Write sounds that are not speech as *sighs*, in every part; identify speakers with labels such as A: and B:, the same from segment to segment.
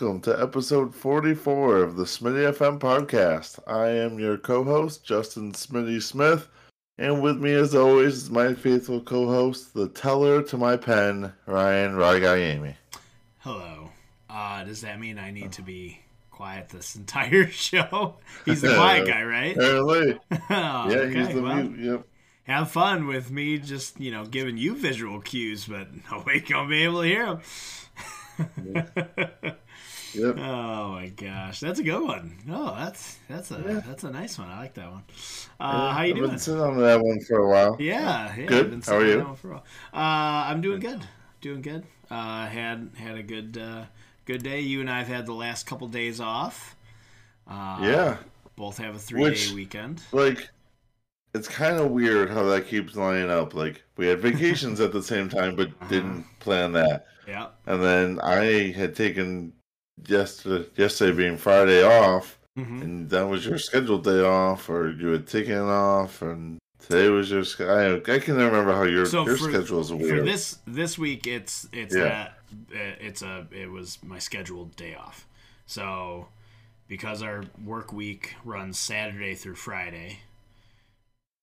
A: welcome to episode 44 of the Smitty FM podcast. I am your co host, Justin Smitty Smith, and with me, as always, is my faithful co host, the teller to my Penn, Ryan Ragayemi.
B: Hello. Uh, does that mean I need to be quiet this *laughs* entire show? *laughs* He's the quiet guy, right?
A: Apparently. *laughs*
B: oh,
A: Yeah,
B: okay,
A: he's the
B: well,
A: mute. Yep.
B: Have fun with me just, you know, giving you visual cues, but nobody gonna be able to hear them.
A: Yep.
B: Oh my gosh, that's a good one. Oh, that's that's a
A: Yeah.
B: that's a nice one. I like that one. Uh, how you
A: I've
B: doing?
A: been sitting on that one for a while.
B: Yeah, yeah.
A: Good.
B: I've been
A: how are you?
B: For a while. Uh, I'm doing good. Doing good. Uh, had had a good uh, good day. You and I have had the last couple days off. Uh,
A: Yeah.
B: Both have a three
A: Which-
B: day weekend.
A: Like, it's kind of weird how that keeps lining up. Like, we had vacations at the same time, but *laughs*
B: Uh-huh.
A: didn't plan that.
B: Yeah.
A: And then I had taken yesterday, yesterday being Friday off,
B: hmm
A: and that was your scheduled day off, or you had taken off, and today was your. I, I can never remember how your
B: So
A: your
B: for-
A: schedule is
B: For this this week, it's it's
A: Yeah.
B: that uh, it's a it was my scheduled day off. So because our work week runs Saturday through Friday,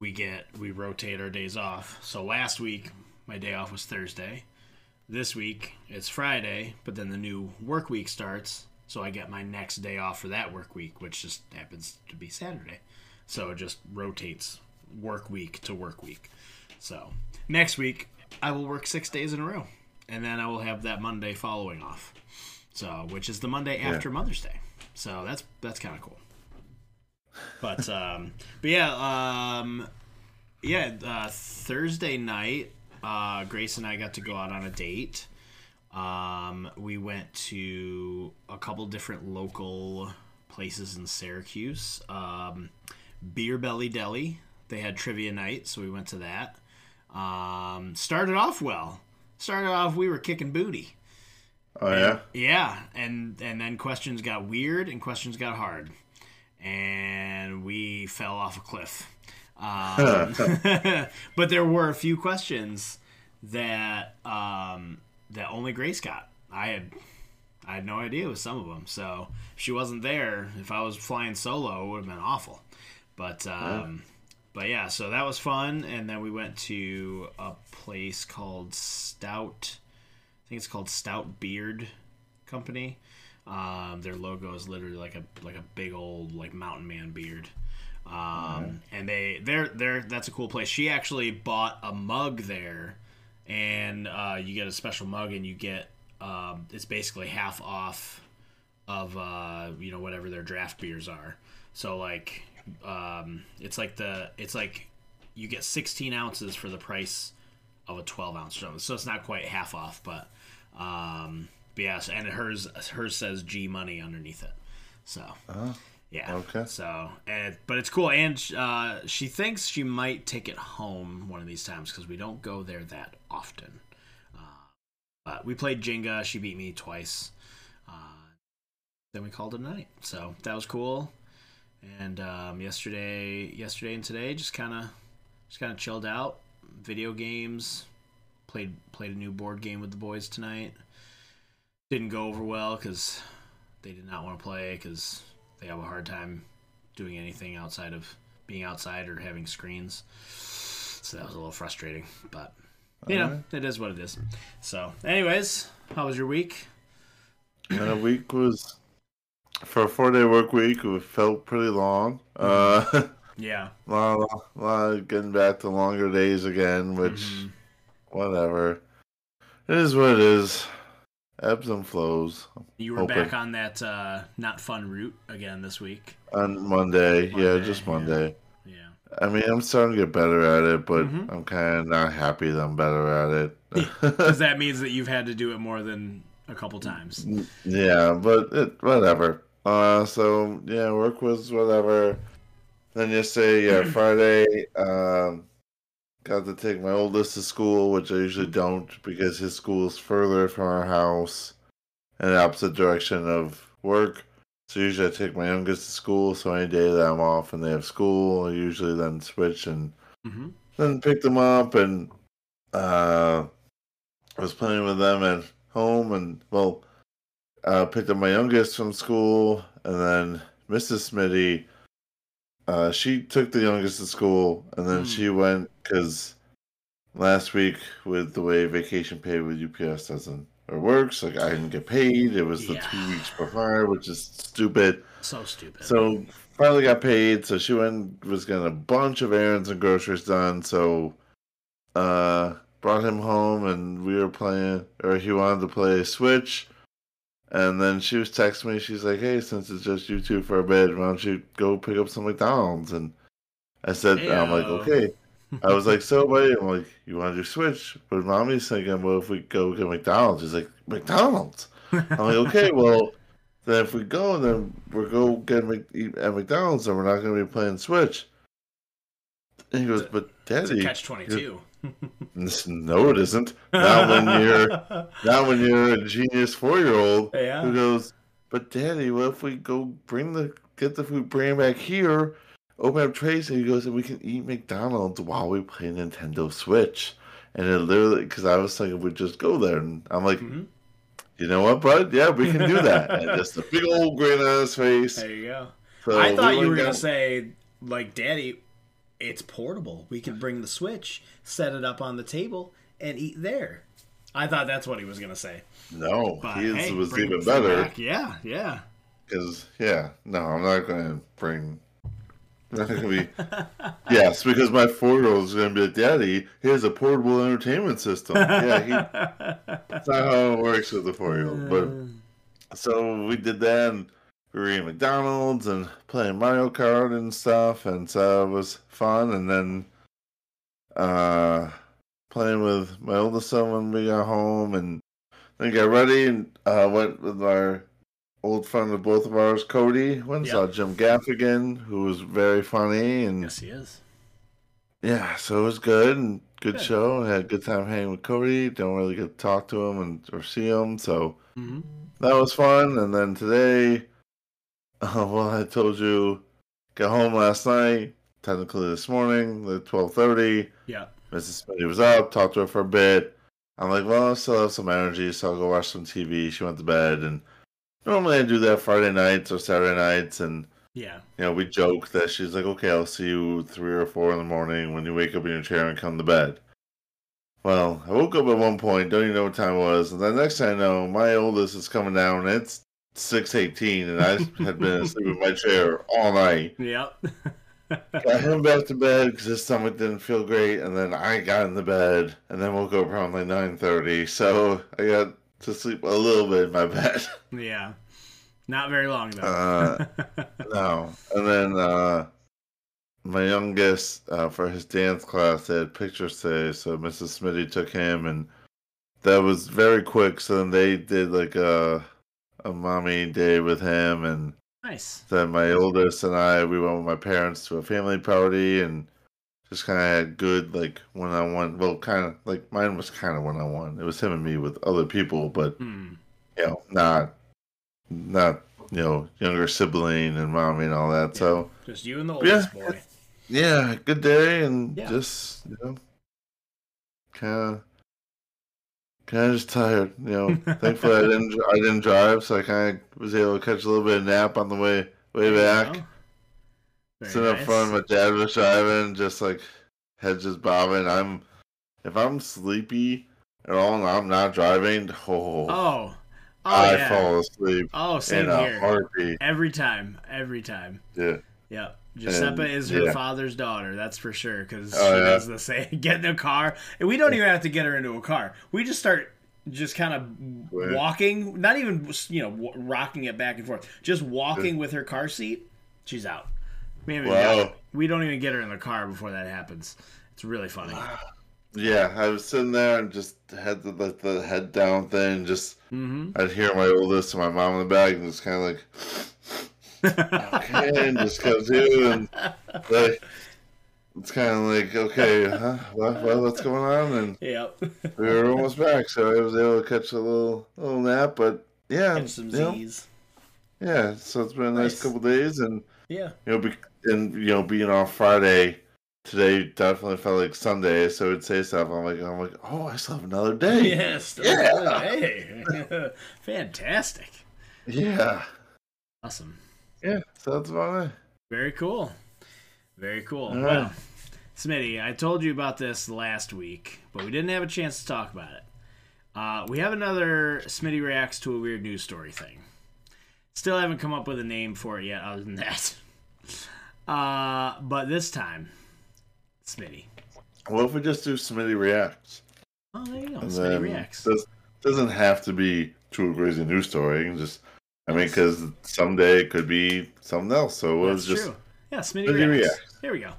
B: we get we rotate our days off. So last week my day off was Thursday. This week it's Friday, but then the new work week starts, so I get my next day off for that work week, which just happens to be Saturday. So it just rotates work week to work week. So next week I will work six days in a row, and then I will have that Monday following off. So which is the Monday after Mother's Day. So that's that's kind of cool. But *laughs* um, but yeah, um, yeah. Uh, Thursday night, uh, Grace and I got to go out on a date. Um, we went to a couple different local places in Syracuse. Um, Beer Belly Deli. They had trivia night, so we went to that. Um, started off well. Started off, we were kicking booty.
A: oh yeah,
B: Yeah, and and then questions got weird and questions got hard, and we fell off a cliff. *laughs* Um, *laughs* but there were a few questions that um, that only Grace got. I had I had no idea with some of them. So if she wasn't there, if I was flying solo, it would have been awful. But um, but yeah, so that was fun. And then we went to a place called Stout. I think it's called Stout Beard Company. Um, their logo is literally like a like a big old like mountain man beard. Um, and they they're they're that's a cool place. She actually bought a mug there, and uh, you get a special mug, and you get um, it's basically half off of uh, you know whatever their draft beers are. So like um, it's like the it's like you get 16 ounces for the price of a 12 ounce drum. So it's not quite half off, but um, but and hers hers says G money underneath it. So yeah.
A: okay.
B: So and but it's cool, and uh, she thinks she might take it home one of these times because we don't go there that often. Uh, but we played Jenga. She beat me twice. Uh, then we called it a night. So that was cool. And um, yesterday, yesterday and today, just kind of, just kind of chilled out. Video games. Played played a new board game with the boys tonight. Didn't go over well because they did not want to play because they have a hard time doing anything outside of being outside or having screens. So that was a little frustrating, but you know, it is what it is. So, anyways, how was your week?
A: and the week was for a four day work week. It felt pretty long. Uh, *laughs*
B: Yeah.
A: a *laughs* lot, a lot of getting back to longer days again, which
B: Mhm.
A: whatever. It is what it is. Ebbs and flows.
B: You were
A: Hoping.
B: back on that uh, not fun route again this week.
A: On Monday, yeah, just. Monday.
B: Yeah.
A: I mean, I'm starting to get better at it, but
B: Mhm.
A: I'm kind of not happy that I'm better at it. *laughs*
B: Because that means that you've had to do it more than a couple times.
A: yeah, but it, whatever. Uh, so yeah, work was whatever. Then yesterday, yeah, *clears throat* Friday, um, got to take my oldest to school, which I usually don't because his school is further from our house in the opposite direction of work. So usually I take my youngest to school. So any day that I'm off and they have school, I usually then switch and
B: hmm
A: then pick them up and uh I was playing with them at home and well uh, picked up my youngest from school, and then Mrs. Smitty, uh, she took the youngest to school, and then
B: Hmm.
A: she went because last week with the way vacation pay with UPS doesn't or works, like I didn't get paid. It was the
B: Yeah.
A: two weeks before, which is stupid.
B: So stupid.
A: So finally got paid. So she went was getting a bunch of errands and groceries done. So uh brought him home and we were playing or he wanted to play Switch. And then she was texting me, she's like, Hey, since it's just you two for a bit, why don't you go pick up some McDonald's? And I said I'm like, Okay. I was like, *laughs* so buddy, I'm like, you want to do Switch? But mommy's thinking, well, if we go get McDonald's, she's like, McDonald's. I'm like, *laughs* okay, well, then if we go, then we're go get Mc- at McDonald's, and we're not going to be playing Switch. And he goes, but Daddy,
B: catch twenty two.
A: No, it isn't. Not when you're not when you're a genius four year old
B: Yeah.
A: who goes, but Daddy, what if we go bring the get the food, bring it back here, open up trays, and he goes, and we can eat McDonald's while we play Nintendo Switch. And it literally, because I was thinking we'd just go there, and I'm like,
B: Mhm.
A: you know what, bud? Yeah, we can do that. *laughs* and just a big old grin on his face.
B: There you go.
A: So
B: I thought
A: we
B: you were gonna
A: down-
B: say like, Daddy, it's portable. We can bring the Switch, set it up on the table, and eat there. I thought that's what he was gonna say.
A: No,
B: But
A: his
B: hey,
A: was even better
B: back. Yeah, yeah.
A: because yeah, no, I'm not going to bring. Not going to be. yes, because my four year old is going to be like, Daddy, here's a portable entertainment system. Yeah, he, that's not how it works with the four year old. But so we did that, and we were eating McDonald's and playing Mario Kart and stuff, and so it was fun. And then uh, playing with my oldest son when we got home, and then got ready and uh, went with our old friend of both of ours, Cody. Went and saw Jim Gaffigan, who was very funny, and
B: yes, he is.
A: yeah, so it was good and good,
B: Good.
A: show. I had a good time hanging with Cody. Don't really get to talk to him and or see him, so
B: hmm
A: that was fun. And then today, uh, *laughs* well, I told you, got home last night. Technically this morning, at twelve thirty.
B: Yeah.
A: Mrs. Smitty was up. Talked to her for a bit. I'm like, well, I still have some energy, so I'll go watch some TV. She went to bed, and normally I do that Friday nights or Saturday nights, and
B: Yeah.
A: you know, we joke that she's like, okay, I'll see you three or four in the morning when you wake up in your chair and come to bed. Well, I woke up at one point, don't even know what time it was, and the next thing I know, my oldest is coming down. And it's six eighteen, and I had been asleep in my chair all night.
B: Yep.
A: Got him back to bed because his stomach didn't feel great, and then I got in the bed, and then woke up around like nine thirty. So I got to sleep a little bit in my bed.
B: yeah. Not very long though.
A: Uh, *laughs* No, and then uh, my youngest uh, for his dance class they had pictures today, so Mrs. Smitty took him, and that was very quick. So then they did like a a mommy day with him, and
B: nice.
A: then my oldest and I we went with my parents to a family party, and just kind of had good like one on one. Well, kind of like mine was kind of one on one. It was him and me with other people, but
B: Hmm.
A: you know, not not you know younger sibling and mommy and all that. So
B: Just you and the
A: Yeah.
B: oldest boy.
A: yeah, good day and
B: Yeah.
A: just you know, kind of. Kind of just tired, you know. *laughs* Thankfully, I didn't. I didn't drive, so I kind of was able to catch a little bit of nap on the way way back. Sitting up
B: nice.
A: front, my dad was driving, just like head just bobbing. I'm if I'm sleepy at all and I'm not driving, oh,
B: Oh. Oh
A: I
B: yeah.
A: fall asleep
B: Oh,
A: in
B: same
A: a
B: here.
A: heartbeat.
B: Every time. Every time.
A: Yeah.
B: Yep. Giuseppe
A: And,
B: is her
A: yeah.
B: father's daughter, that's for sure, because
A: Oh,
B: she
A: yeah.
B: does the same. *laughs* Get in a car, and we don't even have to get her into a car. We just start just kind of walking, not even you know w- rocking it back and forth, just walking with her car seat. She's out. We, haven't even
A: Wow.
B: got- we don't even get her in the car before that happens. It's really funny.
A: Yeah, I was sitting there and just had the like the head down thing. Just
B: hmm
A: I'd hear my oldest and my mom in the back, and just kind of like and just of do, and like it's kind of like okay, huh? What, what, what's going on? And
B: Yep.
A: we were almost back, so I was able to catch a little little nap. But yeah,
B: Catch some
A: you know,
B: Z's.
A: yeah. So it's been a nice
B: Nice.
A: couple days, and
B: Yeah.
A: you know, be, and you know, being off Friday. Today definitely felt like Sunday, so it'd say stuff. I'm like, I'm like, oh, I still have another day.
B: Yes. *laughs*
A: Yeah.
B: Hey. *laughs* Fantastic.
A: Yeah.
B: Awesome.
A: Yeah, so that's about it.
B: Very cool. Very cool.
A: All
B: well,
A: right.
B: Smitty, I told you about this last week, but we didn't have a chance to talk about it. Uh, we have another Smitty reacts to a weird news story thing. Still haven't come up with a name for it yet, other than that. *laughs* Uh, but this time, Smitty.
A: What if we just do Smitty reacts?
B: Oh, there you go.
A: And
B: Smitty reacts.
A: This doesn't have to be to a crazy news story. You can just, I mean, because someday it could be something else. So it was
B: That's
A: just
B: true. Yeah, Smitty, reacts.
A: reacts.
B: Here we go.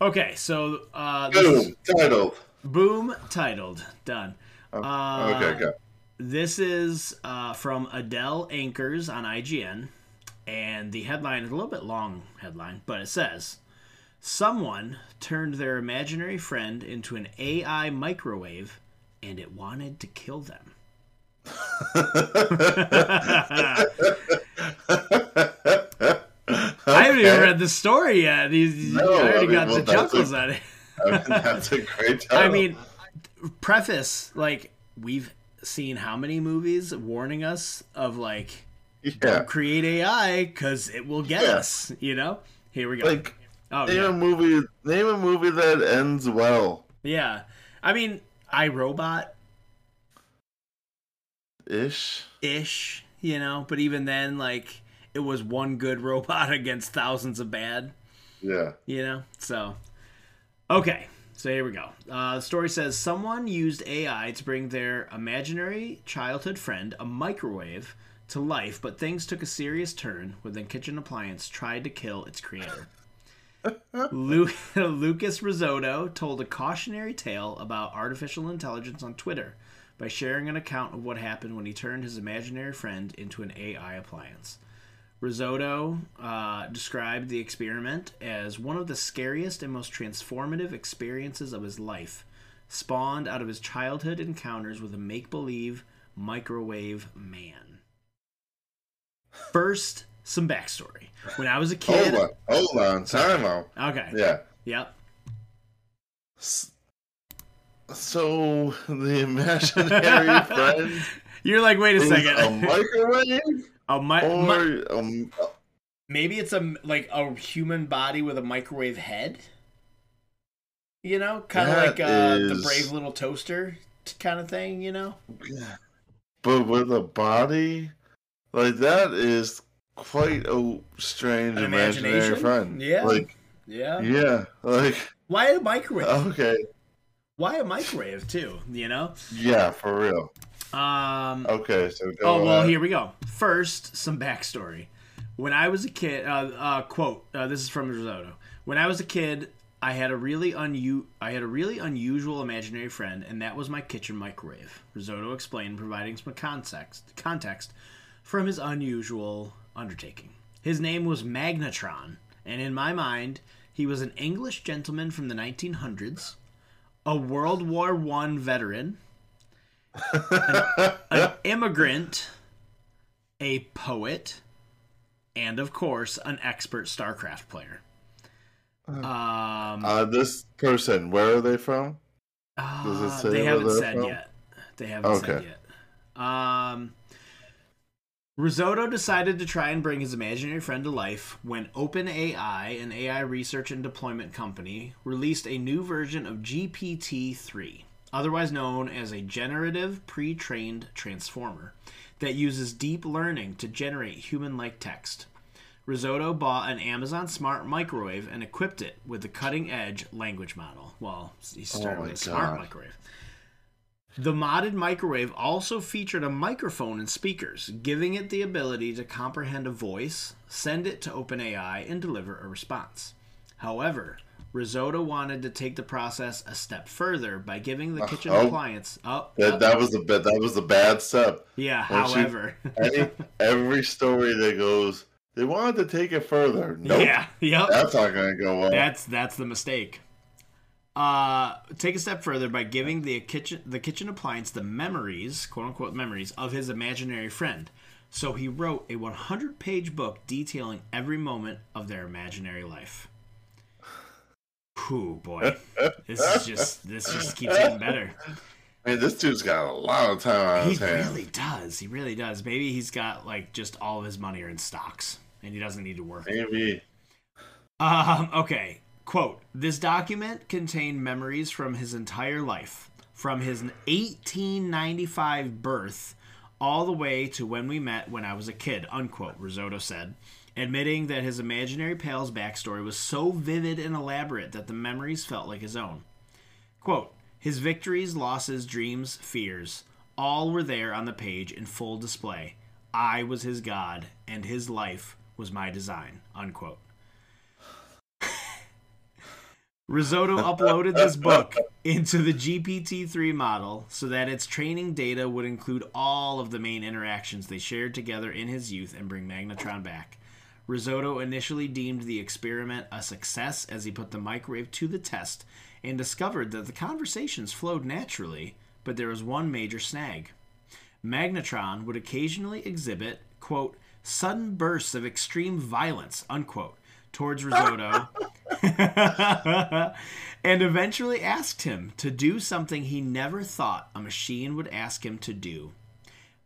B: Okay, so uh, this is
A: boom titled.
B: boom titled done.
A: Oh,
B: Uh,
A: okay, go.
B: This is uh, from Adele Ankers on IGN, and the headline is a little bit long headline, but it says, "Someone turned their imaginary friend into an AI microwave, and it wanted to kill them." *laughs* I haven't even read the story yet. He's,
A: No,
B: I already
A: I mean,
B: got
A: well,
B: the chuckles
A: a-
B: at it.
A: I mean, that's a great title.
B: I mean, preface like we've seen how many movies warning us of like
A: yeah,
B: don't create AI because it will get
A: Yeah.
B: us. You know. Here we go.
A: like
B: oh
A: name
B: yeah,
A: a movie. Name a movie that ends well.
B: yeah. I mean, iRobot
A: Ish.
B: ish. You know, but even then, like it was one good *laughs* robot against thousands of bad.
A: Yeah.
B: you know so okay so here we go uh, the story says someone used ai to bring their imaginary childhood friend a microwave to life but things took a serious turn when the kitchen appliance tried to kill its creator *laughs* Lu- *laughs* lucas Rizzotto told a cautionary tale about artificial intelligence on twitter by sharing an account of what happened when he turned his imaginary friend into an ai appliance Rizzotto uh, described the experiment as one of the scariest and most transformative experiences of his life, spawned out of his childhood encounters with a make believe microwave man. First, some backstory. When I was a kid.
A: Hold on. Hold on. Time out.
B: Okay.
A: Yeah.
B: Yep.
A: S- So the imaginary *laughs* friend
B: You're like, wait a second.
A: a microwave,
B: a mi- mi-
A: or um,
B: maybe it's a like a human body with a microwave head. You know, kind of like uh, the brave little toaster kind of thing. You know.
A: but with a body like that is quite a strange
B: An
A: imaginary friend.
B: Yeah.
A: Like
B: Yeah.
A: yeah, like
B: Why a microwave?
A: okay,
B: Why a microwave too? You know.
A: yeah, for real.
B: Um.
A: Okay, so
B: Oh well,
A: ahead.
B: here we go. First, some backstory. When I was a kid, uh, uh, quote. Uh, this is from Rizzotto. When I was a kid, I had a really unu- I had a really unusual imaginary friend, and that was my kitchen microwave. Rizzotto explained, providing some context context from his unusual undertaking. His name was Magnetron, and in my mind, he was an English gentleman from the 1900s, a World War One veteran, an *laughs* immigrant, a poet, and of course, an expert StarCraft player. Um,
A: Uh, this person, where are they from? does it
B: uh,
A: say
B: they haven't said
A: from?
B: yet. They haven't said yet. Um, Rizzotto decided to try and bring his imaginary friend to life when OpenAI, an AI research and deployment company, released a new version of GPT 3, otherwise known as a generative pre trained transformer, that uses deep learning to generate human like text. Rizzotto bought an Amazon Smart Microwave and equipped it with the cutting edge language model. Well, he started
A: Oh
B: with a smart microwave. The modded microwave also featured a microphone and speakers, giving it the ability to comprehend a voice, send it to OpenAI, and deliver a response. However, Rizzotto wanted to take the process a step further by giving the kitchen
A: oh.
B: appliance. Oh,
A: That, that was a bad. That was the bad step.
B: yeah. However,
A: Any, every story that goes, they wanted to take it further. Nope,
B: yeah, yep.
A: that's not going to go well.
B: That's that's the mistake. Uh, take a step further by giving the kitchen the kitchen appliance the memories, quote unquote memories, of his imaginary friend. So he wrote a 100 page book detailing every moment of their imaginary life. Whew, boy, this is just this just keeps getting better.
A: Man, this dude's got a lot of time on
B: he
A: his hands.
B: He really does. He really does. Maybe he's got like just all of his money are in stocks, and he doesn't need to work.
A: Maybe.
B: Um, okay. Quote This document contained memories from his entire life, from his 1895 birth all the way to when we met when I was a kid, unquote, Rizzotto said, admitting that his imaginary pal's backstory was so vivid and elaborate that the memories felt like his own. Quote His victories, losses, dreams, fears, all were there on the page in full display. I was his god, and his life was my design, unquote. Rizzotto *laughs* uploaded this book into the GPT-3 model so that its training data would include all of the main interactions they shared together in his youth and bring Magnetron back. Rizzotto initially deemed the experiment a success as he put the microwave to the test and discovered that the conversations flowed naturally, but there was one major snag. Magnetron would occasionally exhibit, quote, sudden bursts of extreme violence, unquote, towards Rizzotto *laughs* and eventually asked him to do something he never thought a machine would ask him to do.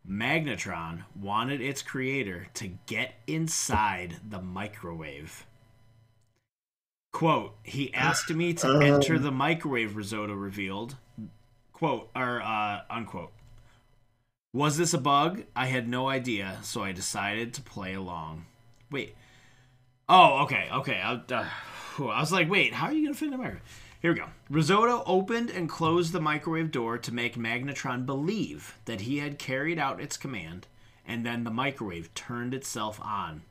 B: Magnetron wanted its creator to get inside the microwave. Quote, he asked me to enter the microwave, Rizzotto revealed. Quote, or uh, unquote. Was this a bug? I had no idea, so I decided to play along. Wait. Oh, okay, okay. I, uh, I was like, wait, how are you to fit in microwave? Here we go. Rizzotto opened and closed the microwave door to make Magnetron believe that he had carried out its command, and then the microwave turned itself on.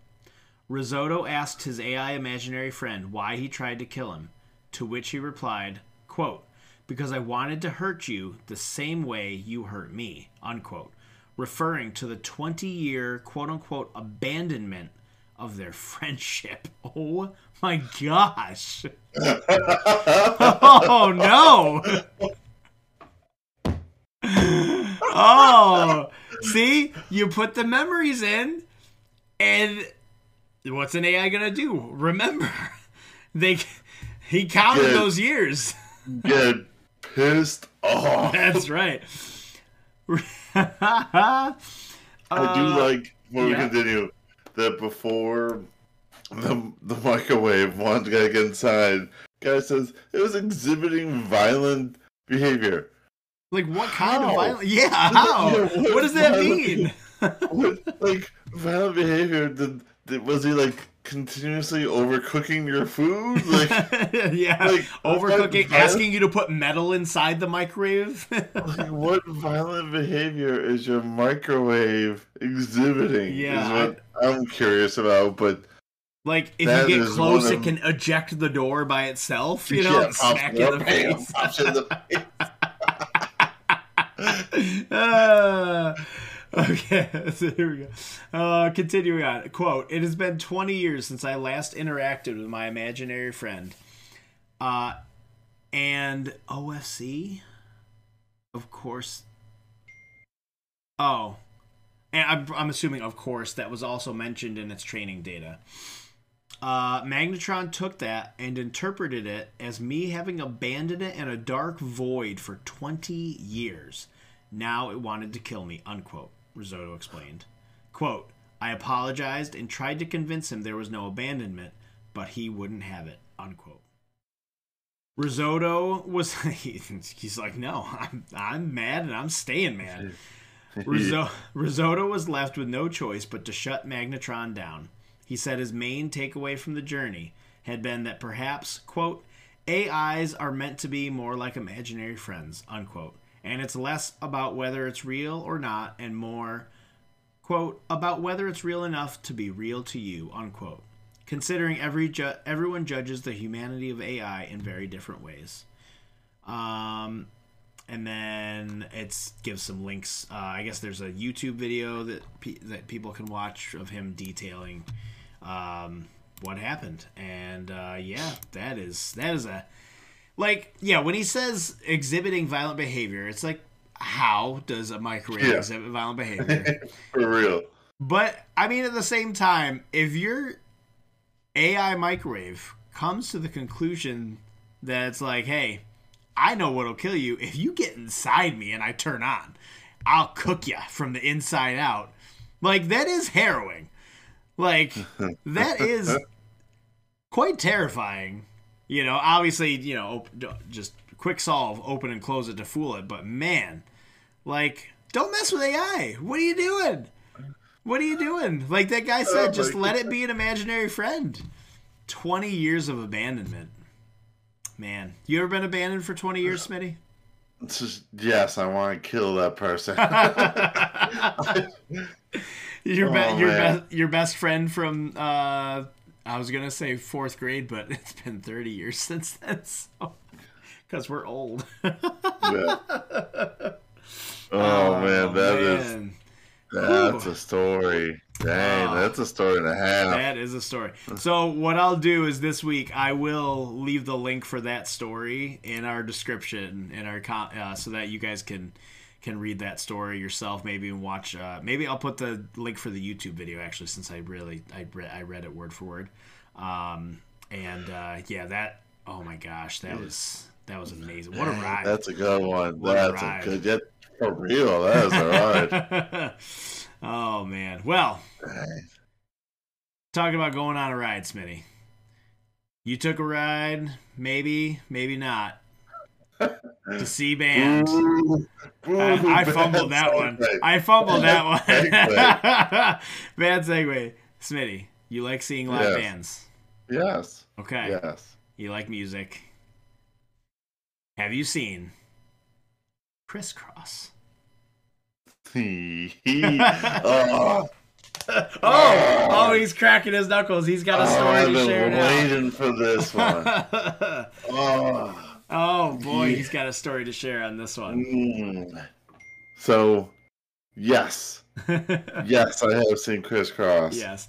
B: Rizzotto asked his AI imaginary friend why he tried to kill him, to which he replied, quote, because I wanted to hurt you the same way you hurt me, unquote, referring to the 20 year quote unquote abandonment of their friendship. *laughs* Oh my gosh. *laughs* oh no. Oh, see, you put the memories in, and what's an AI gonna do? Remember, *laughs* they he counted
A: Good.
B: those years.
A: Get pissed off.
B: That's right.
A: I do
B: Uh,
A: like when we continue that before the the microwave one guy get inside. Guy says it was exhibiting violent behavior.
B: Like what kind of
A: How?
B: violence? Yeah, how?
A: Yeah,
B: what,
A: what
B: does that
A: violent-
B: mean? *laughs*
A: What like violent behavior? Did, did was he like continuously overcooking your food? Like *laughs*
B: yeah,
A: like,
B: overcooking, asking you to put metal inside the microwave. *laughs*
A: Like, what violent behavior is your microwave exhibiting?
B: Yeah,
A: is what I'm curious about. But
B: like if
A: That
B: you get close, it
A: of-
B: can eject the door by itself. You *laughs* know,
A: yeah,
B: smack in the face.
A: pops in the face.
B: Uh, *laughs* okay, *laughs* so here we go. Uh, continuing on. Quote It has been 20 years since I last interacted with my imaginary friend. Uh, and OFC? Of course. Oh. And I'm, I'm assuming, of course, that was also mentioned in its training data. Uh, Magnetron took that and interpreted it as me having abandoned it in a dark void for 20 years. Now it wanted to kill me, unquote, Rizzotto explained. Quote, I apologized and tried to convince him there was no abandonment, but he wouldn't have it, unquote. Rizzotto was, he, *laughs* he's like, no, I'm, I'm mad and I'm staying mad. *laughs* Riso- Rizzotto was left with no choice but to shut Magnetron down. He said his main takeaway from the journey had been that perhaps, quote, AIs are meant to be more like imaginary friends, unquote. And it's less about whether it's real or not and more, quote, about whether it's real enough to be real to you, unquote. Considering every ju- everyone judges the humanity of AI in very different ways. Um, and then it's gives some links. Uh, I guess there's a YouTube video that pe- that people can watch of him detailing um, what happened. And uh, yeah, that is that is a like yeah. When he says exhibiting violent behavior, it's like how does a microwave
A: Yeah.
B: exhibit violent *laughs* behavior?
A: For real.
B: But I mean, at the same time, if your AI microwave comes to the conclusion that it's like, hey, I know what'll kill you if you get inside me and I turn on. I'll cook you from the inside out. Like that is harrowing. Like *laughs* that is quite terrifying. You know, obviously, you know, just quick solve, open and close it to fool it. But man, like, don't mess with AI. What are you doing? What are you doing? Like that guy said, oh just let God. it be an imaginary friend. 20 years of abandonment. Man, you ever been abandoned for 20 years, Smitty?
A: Just, yes, I want to kill that person. *laughs* *laughs*
B: your be- oh, your best your best friend from uh, I was gonna say fourth grade, but *laughs* it's been 30 years since then. *laughs* So because we're old. yeah.
A: Oh, *laughs* oh, man, that man. is that's a story. Dang, that's a story and a half.
B: That is a story. So what I'll do is this week I will leave the link for that story in our description in our uh, so that you guys can can read that story yourself maybe and watch uh, maybe I'll put the link for the YouTube video actually since I really I read I read it word for word. Um, and uh, yeah, that oh my gosh, that was that was amazing. What a ride.
A: That's a good one. What That's a, a good yeah, for real. That is a ride. *laughs*
B: oh man. Well, talking about going on a ride, Smitty. You took a ride, maybe, maybe not. To see band. Ooh, ooh, I, I fumbled that one. I fumbled that one. *laughs* bad segue. Smitty, you like seeing live
A: yes.
B: bands?
A: Yes.
B: Okay.
A: Yes.
B: You like music. Have you seen Kris Kross? *laughs* Oh. *laughs* oh, oh, he's cracking his knuckles. He's got a story oh, to share
A: now. waiting for this one. oh.
B: Oh boy, yeah. he's got a story to share on this one.
A: Mm. So, yes, *laughs* yes, I have seen Kris Kross.
B: Yes.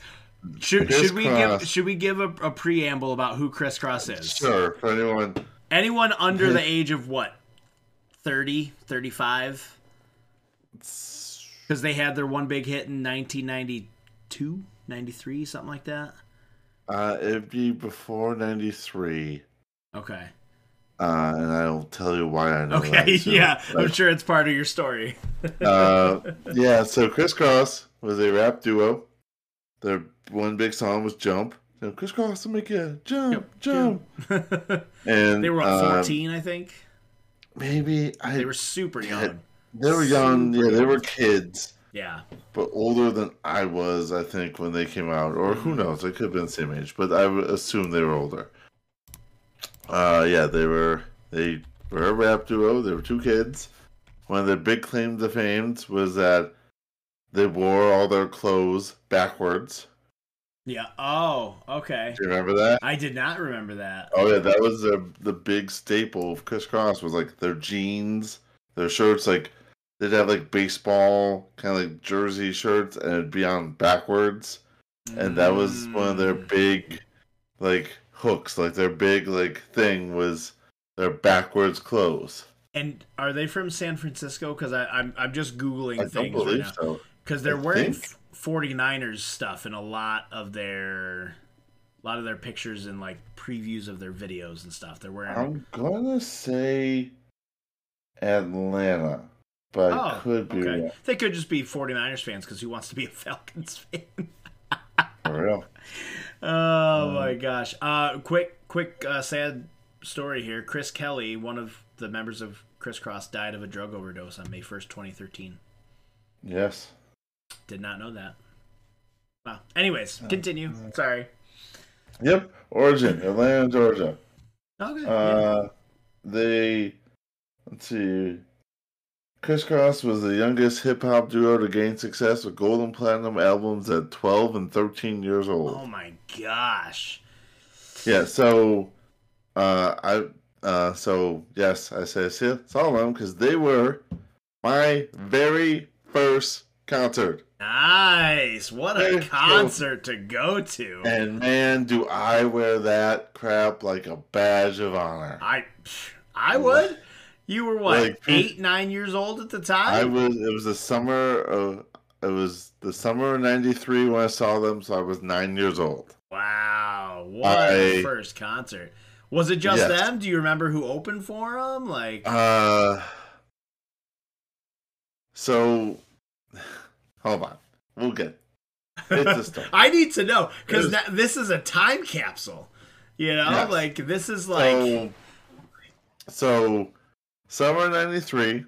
B: Should, should we give should we give a, a, preamble about who Kris Kross is?
A: Sure. For anyone
B: anyone under the age of what 30, 35? Because they had their one big hit in 1992, 93, something like that.
A: Uh, it'd be before 93.
B: Okay.
A: Uh, and I'll tell you why I know.
B: Okay, yeah, I'm sure it's part of your story. *laughs*
A: uh, yeah, so Kris Kross was a rap duo. Their one big song was "Jump." So Kris Kross to make you jump, jump. jump. *laughs* and
B: they were on 14, um, I think.
A: Maybe
B: I. They were super young.
A: They were young. Super yeah, they were kids.
B: Yeah.
A: But older than I was, I think, when they came out, or who mm-hmm. knows? They could have been the same age, but I would assume they were older. Uh, yeah, they were. They were a rap duo. They were two kids. One of their big claims to fame was that they wore all their clothes backwards.
B: Yeah. Oh, okay.
A: Do you remember that?
B: I did not remember that.
A: Oh yeah, that was the the big staple of Kris Kross was like their jeans, their shirts. Like they'd have like baseball kind of like jersey shirts, and it'd be on backwards, and that was one of their mm. big like hooks. Like their big like thing was their backwards clothes.
B: And are they from San Francisco? Because I'm I'm just googling I things right now. Because so. they're I wearing. Think 49ers stuff in a lot of their a lot of their pictures and like previews of their videos and stuff. They're wearing
A: I'm gonna say Atlanta, but oh, could be okay.
B: They could just be 49ers fans because who wants to be a Falcons *laughs* fan?
A: For real.
B: Oh um, my gosh. Uh quick quick uh, sad story here. Chris Kelly, one of the members of Kris Kross, died of a drug overdose on May 1st, 2013.
A: Yes.
B: Did not know that. Wow. Anyways, continue. Sorry.
A: Yep. Origin, Atlanta, Georgia.
B: Okay.
A: Uh, yeah. They, let's see. Kris Kross was the youngest hip hop duo to gain success with gold and platinum albums at 12 and 13 years old.
B: Oh my gosh.
A: Yeah, so uh, I uh, so yes, I say saw them because they were my very first concert.
B: Nice. What a concert to go to.
A: And man, do I wear that crap like a badge of honor.
B: I I would. You were what, like, eight, nine years old at the time?
A: I was it was the summer of it was the summer of ninety three when I saw them, so I was nine years old.
B: Wow. What I, first concert. Was it just
A: Yes.
B: them? Do you remember who opened for them? Like,
A: Uh, so *sighs* hold on, we'll get. It's a story.
B: I need to know because this is a time capsule. You know,
A: Yes.
B: like this is like
A: so, so summer '93,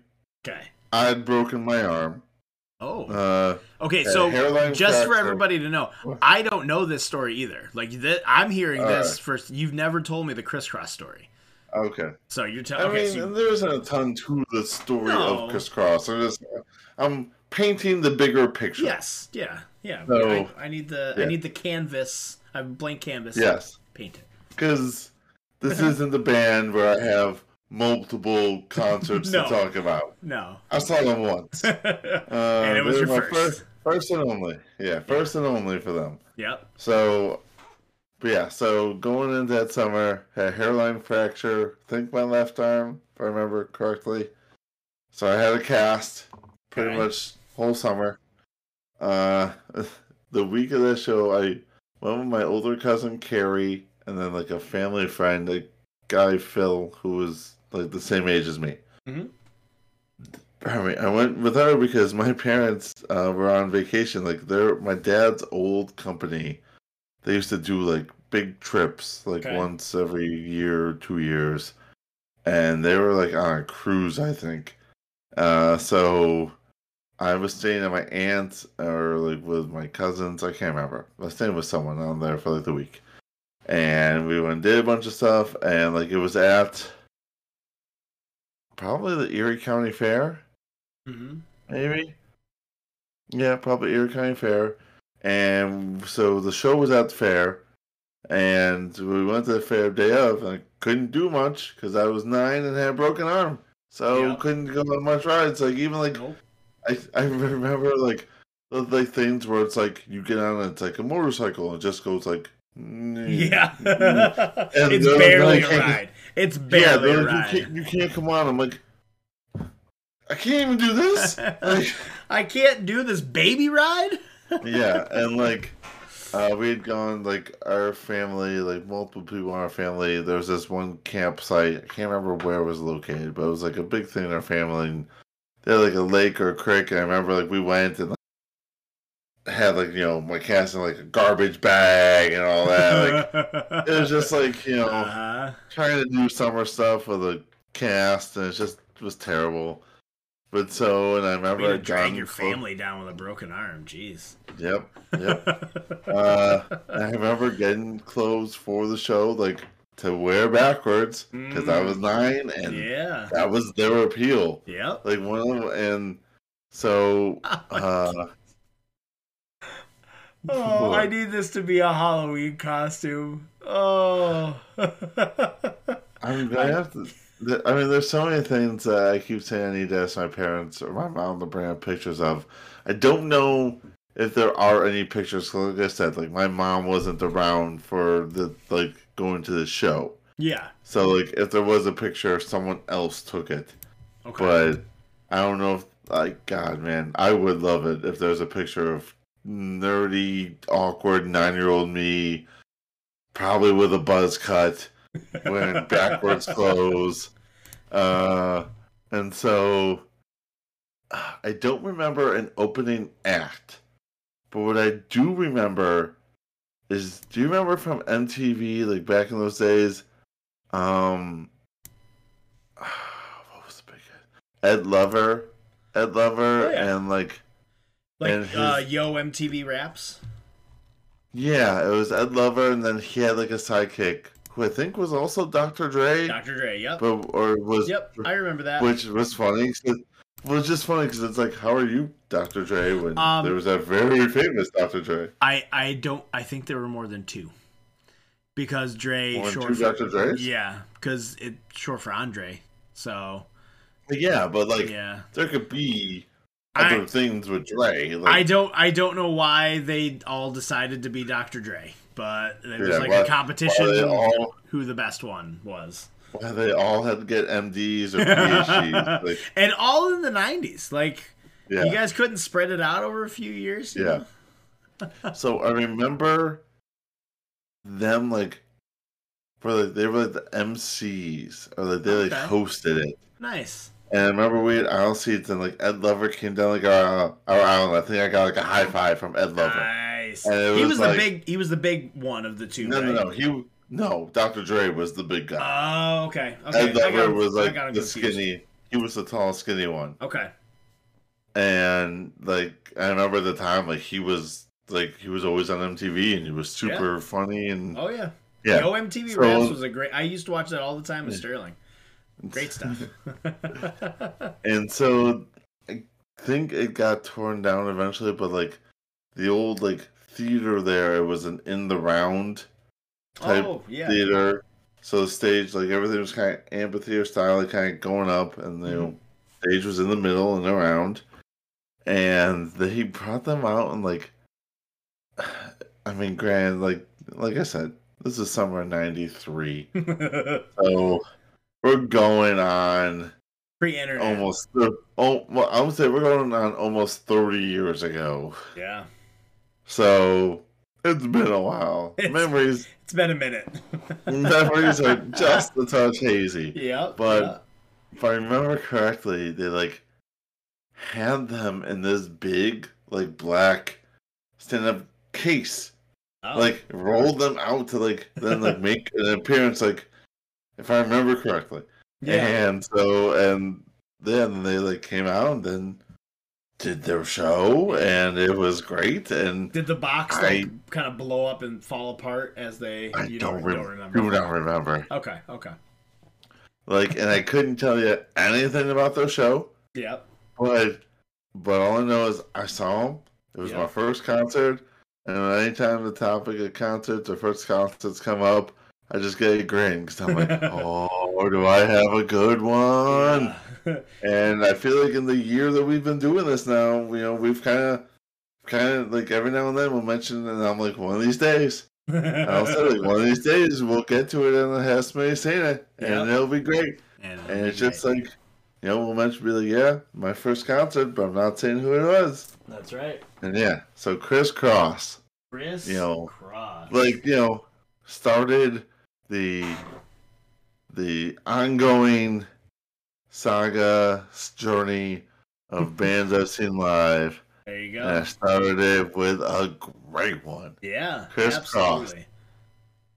B: okay.
A: I'd broken my arm.
B: Oh,
A: Uh,
B: okay. So just for everybody to know, I don't know this story either. Like that, I'm hearing
A: All
B: this
A: right.
B: first. You've never told me the Kris Kross story.
A: okay.
B: So you're
A: I
B: telling. Okay,
A: mean,
B: so
A: there isn't a ton to the story
B: No.
A: of Kris Kross. I'm just, I'm painting the bigger picture.
B: yes, yeah, yeah.
A: So-
B: I, I need the I need the canvas. I have blank canvas.
A: Yes,
B: paint it.
A: because this *laughs* isn't the band where I have multiple concerts
B: No.
A: to talk about.
B: No,
A: I saw them once. *laughs* Uh,
B: and it was your
A: my
B: first.
A: first and only. Yeah, first and only for them.
B: Yep.
A: So, but yeah, so going into that summer, had a hairline fracture, I think my left arm, if I remember correctly. So I had a cast pretty
B: Okay.
A: much whole summer. Uh, *laughs* the week of the show, I went with my older cousin Carrie, and then like a family friend, a guy Phil, who was like the same age as me.
B: Mhm.
A: I mean, I went with her because my *laughs* parents uh, were on vacation. Like, they're my dad's old company. They used to do like big trips, like
B: Okay.
A: once every year or two years, and they were like on a cruise, I think. Uh, so I was staying at my aunt's or like with my cousins. I can't remember. I was staying with someone on there for like the week, and we went and did a bunch of stuff. And like it was at probably the Erie County Fair
B: hmm
A: maybe. Yeah, probably Erie County Fair. And so the show was at the fair, and we went to the fair day of, and I couldn't do much because I was nine and had a broken arm, so
B: Yeah.
A: couldn't go on much rides. Like even like
B: Nope.
A: I I *laughs* remember like the like things where it's like you get on, and it's like a motorcycle, and it just goes like
B: Yeah. *laughs* It's barely
A: like-
B: a ride. It's
A: yeah,
B: barely
A: like, you can't you can't come on. I'm like. I can't even do this. Like, *laughs*
B: I can't do this baby ride. *laughs*
A: yeah, and like uh, we had gone like our family, like multiple people in our family. There was this one campsite. I can't remember where it was located, but it was like a big thing in our family. And they had like a lake or a creek. And I remember like we went and had like you know my cast in like a garbage bag and all that. Like *laughs* it was just like you know
B: uh-huh.
A: trying to do summer stuff with a cast, and it just was terrible. But so, and I remember
B: Way to
A: I'd
B: drag your family down with a broken arm. Jeez.
A: Yep, yep. *laughs* uh, I remember getting clothes for the show, like to wear backwards, because I was nine, and
B: yeah.
A: that was their appeal.
B: Yep.
A: Like one of them, and so *laughs* uh,
B: Oh, I need this to be a Halloween costume. Oh. *laughs*
A: I'm gonna have to. I mean, there's so many things that I keep saying I need to ask my parents or my mom to bring up pictures of. I don't know if there are any pictures. 'cause Like I said, like my mom wasn't around for the like going to the show.
B: yeah.
A: So like if there was a picture, someone else took it.
B: Okay.
A: But I don't know if like God man, I would love it if there's a picture of nerdy, awkward nine year old me, probably with a buzz cut, wearing *laughs* backwards clothes. Uh and so I don't remember an opening act. But what I do remember is do you remember from MTV like back in those days? Um *sighs* what was the big Ed Lover? Ed Lover
B: Oh, yeah.
A: and like
B: like
A: his-
B: uh, Yo MTV Raps.
A: yeah, it was Ed Lover and then he had like a sidekick who I think was also Dr. Dre,
B: Dr. Dre. Yep.
A: but or was
B: Yep. I remember that.
A: which was funny. it was just funny because it's like, how are you, Dr. Dre? When
B: Um,
A: there was that very famous Dr. Dre.
B: I I don't. I think there were more than two. Because Dre
A: One,
B: short
A: two
B: for,
A: Dr. Dre's.
B: yeah, because it short for Andre. So
A: yeah, but like
B: yeah,
A: there could be
B: I-
A: other things with Dre. Like,
B: I don't I don't know why they all decided to be Dr. Dre, but it was
A: Yeah,
B: like a competition
A: all
B: who the best one was.
A: why they all had to get MDs or *laughs* PhDs. like,
B: and all in the 90s. Like
A: yeah.
B: you guys couldn't spread it out over a few years.
A: Yeah. *laughs* So I remember them like for like they were like the MCs or like they like
B: Okay.
A: hosted it.
B: Nice.
A: And I remember we had aisle seats and like Ed Lover came down like our our aisle. I think I got like a high five from Ed Lover.
B: Nice.
A: It
B: he
A: was
B: was
A: like-
B: the big. He was the big one of the two.
A: No, no,
B: right?
A: no. He no. Dr. Dre was the big guy.
B: Oh, okay. Okay.
A: Ed
B: I
A: Lover was like the
B: confused.
A: skinny. He was the tall, skinny one.
B: Okay.
A: And like I remember the time, like he was like he was always on MTV and he was super funny and
B: Oh yeah.
A: yeah.
B: Yo MTV
A: So-
B: Raps was a great. I used to watch that all the time with Sterling. Great stuff. *laughs*
A: And so I think it got torn down eventually, but like the old like theater there, it was an in the round type
B: oh yeah.
A: theater. So the stage, like everything was kind of amphitheater style, like kind of going up, and the
B: Mhm.
A: stage was in the middle and around. And they brought them out and like, *sighs* I mean, grand, like like I said, this is summer '93, *laughs* so we're going on
B: Pre-internet.
A: almost. Oh, well, I would say we're going on almost 30 years ago.
B: Yeah.
A: So it's been a while. *laughs*
B: It's-
A: Memories,
B: It's been a minute. *laughs*
A: memories are just a touch hazy.
B: Yep.
A: But- If I remember correctly, they like had them in this big, like black stand-up case.
B: Oh.
A: Like rolled them out to like then like *laughs* make an appearance. Like if I remember correctly.
B: yeah.
A: And so, and then they like came out and then did their show, and it was great. And
B: Did the box
A: I-
B: like kind of blow up and fall apart as they?
A: I
B: you
A: don't,
B: don't,
A: rem-
B: don't remember.
A: do not remember.
B: Okay. Okay.
A: Like, and I couldn't tell you anything about their show,
B: Yep.
A: but but all I know is I saw them. It was
B: Yeah.
A: my first concert, and anytime the topic of concerts or first concerts come up, I just get a grin because I'm like, *laughs* oh, do I have a good one?
B: Yeah.
A: And I feel like in the year that we've been doing this now, you know, we've kind of, kind of like every now and then we'll mention, it, and I'm like, one of these days, I'll say like one of these days we'll get to it and have somebody saying it, and
B: Yeah.
A: it'll be great.
B: and,
A: And it's just like, you know, we'll mention, be like, yeah, my first concert, but I'm not saying who it was.
B: that's right.
A: And yeah, so Kris Kross,
B: Kris
A: You know,
B: Kross.
A: like you know, started the the ongoing saga journey of *laughs* bands I've seen live.
B: there you
A: And I started it with a great one.
B: Yeah.
A: Kris
B: absolutely.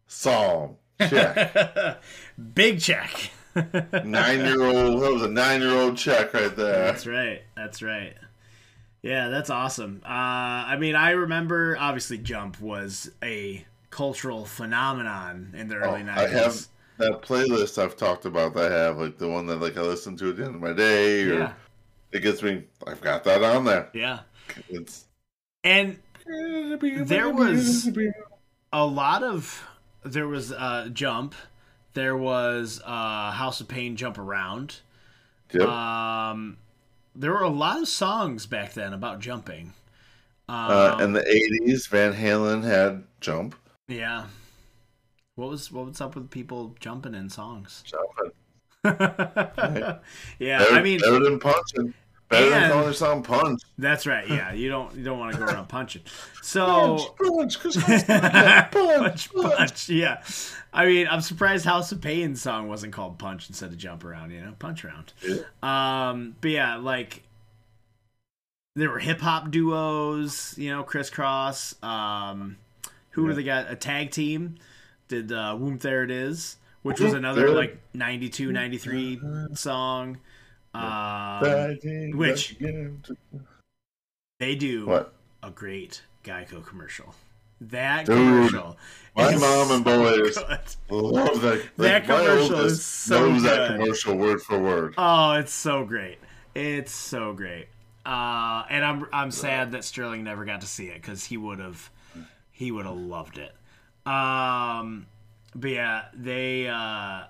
A: Psalm. Check. *laughs*
B: Big check. *laughs*
A: nine year old that was a nine year old check right there.
B: That's right. That's right. Yeah, that's awesome. Uh, I mean, I remember obviously Jump was a cultural phenomenon in the early
A: Oh, I
B: 90s.
A: have that playlist I've talked about that I have, like the one that like I listen to at the end of my day or
B: Yeah.
A: it gets me I've got that on there.
B: Yeah.
A: It's
B: And There was- a lot of there was uh Jump, there was uh House of Pain Jump Around.
A: Yep.
B: Um there were a lot of songs back then about jumping. Um,
A: uh, in the eighties Van Halen had Jump.
B: Yeah. What was what was up with people jumping in songs?
A: Jumping. *laughs*
B: yeah,
A: Better,
B: I mean
A: better than punching. Better than calling song punch.
B: that's right. Yeah, you don't you don't want to go around punching. So *laughs*
A: punch, punch, *laughs* punch,
B: punch, punch. Yeah, I mean, I'm surprised House of Pain's song wasn't called Punch instead of Jump Around. You know, Punch Around. Um, but yeah, like there were hip hop duos. You know, Kris Kross. Um, who were
A: Yeah.
B: the guys? A tag team did uh, "Whoomp There It Is," which was another like 92, 93 song. Um, which- they do
A: What?
B: a great Geico commercial. That
A: Dude,
B: commercial.
A: my mom and
B: so
A: boys-
B: good.
A: Love that.
B: That commercial is so
A: knows that commercial word for word.
B: Oh, it's so great. It's so great. Uh, and I'm I'm sad that Sterling never got to see it because he would have he would have loved it. Um, but yeah, they uh,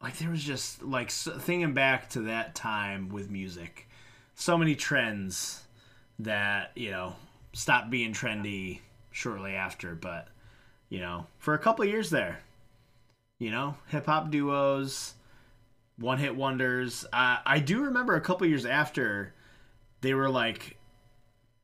B: like there was just like thinking back to that time with music, so many trends that you know stopped being trendy shortly after, but you know for a couple years there, you know hip hop duos one hit wonders. I do remember a couple years after they were like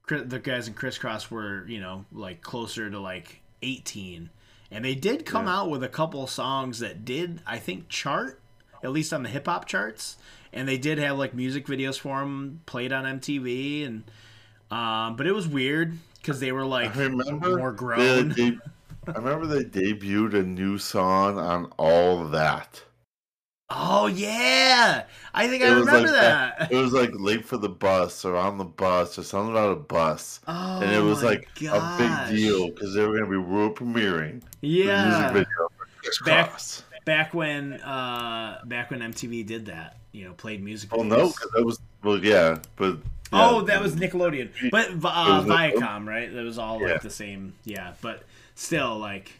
B: the guys in Kris Kross were you know like closer to like 18 and they did come yeah. out with a couple songs that did, I think, chart at least on the hip hop charts. And they did have like music videos for them played on MTV, and um, but it was weird because they were like I remember more grown.
A: They, I remember they debuted a new song on all that.
B: Oh yeah, I think it I remember
A: like
B: that.
A: It was like late for the bus or on the bus or something about a bus,
B: oh,
A: and it was like gosh. a big deal because they were going to be world premiering.
B: Yeah, music video back, back when uh back when MTV did that, you know, played music.
A: Oh no, because that was well, yeah, but
B: yeah, oh, that was Nickelodeon, but uh, Viacom, right? That was all yeah. like the same. Yeah, but still, like,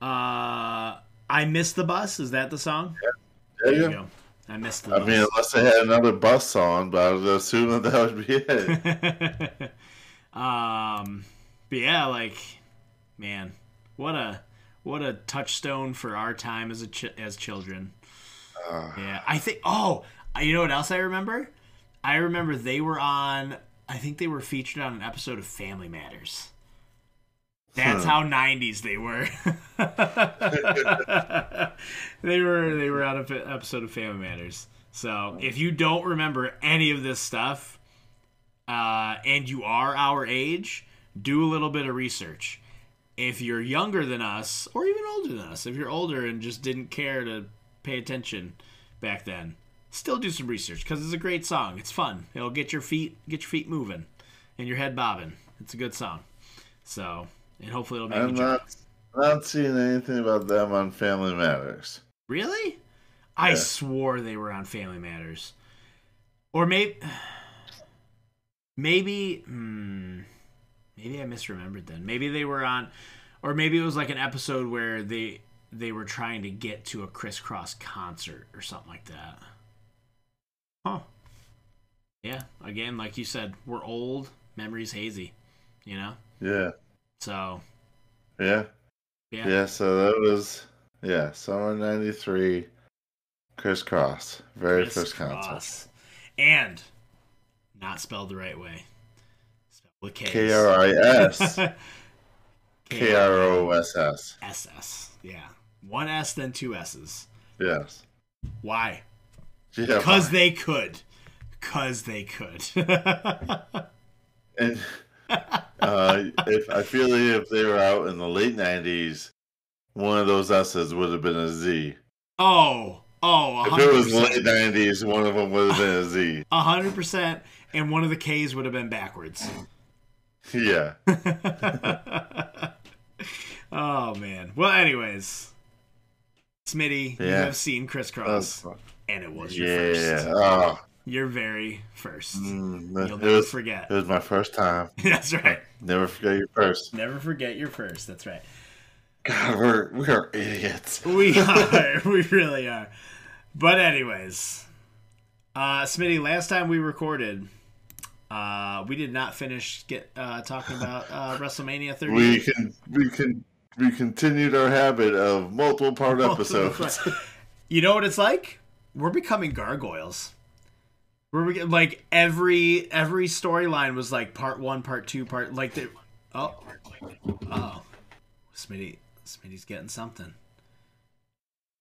B: uh, I missed the bus. Is that the song?
A: Yeah. There, you go.
B: I missed the.
A: I bus. mean, unless they had another bus song, but I was assuming that *laughs* that would be it. *laughs*
B: um, but yeah, like, man, what a what a touchstone for our time as a ch- as children. Uh, yeah, I think. Oh, you know what else I remember? I remember they were on. I think they were featured on an episode of Family Matters. That's huh. how '90s *laughs* they were. they were they were on an episode of Family Matters. So if you don't remember any of this stuff, uh, and you are our age, do a little bit of research if you're younger than us or even older than us if you're older and just didn't care to pay attention back then still do some research because it's a great song it's fun it'll get your feet get your feet moving and your head bobbing it's a good song so and hopefully it'll make
A: i'm not not seeing anything about them on family matters
B: really yeah. i swore they were on family matters or maybe maybe hmm, Maybe I misremembered then. Maybe they were on, or maybe it was like an episode where they they were trying to get to a Kris Kross concert or something like that. Huh. Yeah. Again, like you said, we're old. Memories hazy. You know.
A: Yeah.
B: So.
A: Yeah. Yeah. Yeah. So that was yeah summer '93. Kris Kross, very Chris first concert,
B: and not spelled the right way.
A: Spelled With K's. K R I S. *laughs* K R O S S.
B: S S. Yeah. One S, then two S's.
A: Yes.
B: Why? Yeah, because why? they could. Because they could. *laughs*
A: and uh, if I feel like if they were out in the late '90s, one of those S's would have been a Z.
B: Oh, oh, 100%.
A: if it was late '90s, one of them would have been a Z. *laughs*
B: hundred percent, and one of the K's would have been backwards.
A: Yeah. *laughs*
B: oh man. Well, anyways, Smitty, yeah. you have seen Kris Kross, and it was your yeah. first. Oh. Your very first. Mm, You'll never
A: was,
B: forget.
A: It was my first time. *laughs*
B: That's right.
A: Never forget your first.
B: Never forget your first. That's right.
A: God, we're we are idiots.
B: We *laughs* are. *laughs* we really are. But anyways, uh, Smitty, last time we recorded, uh, we did not finish get uh, talking about uh, WrestleMania 30.
A: We can we can we continued our habit of multiple part episodes.
B: you know what it's like? We're becoming gargoyles. We're like every every storyline was like part one, part two, part like the oh oh Smitty Smitty's getting something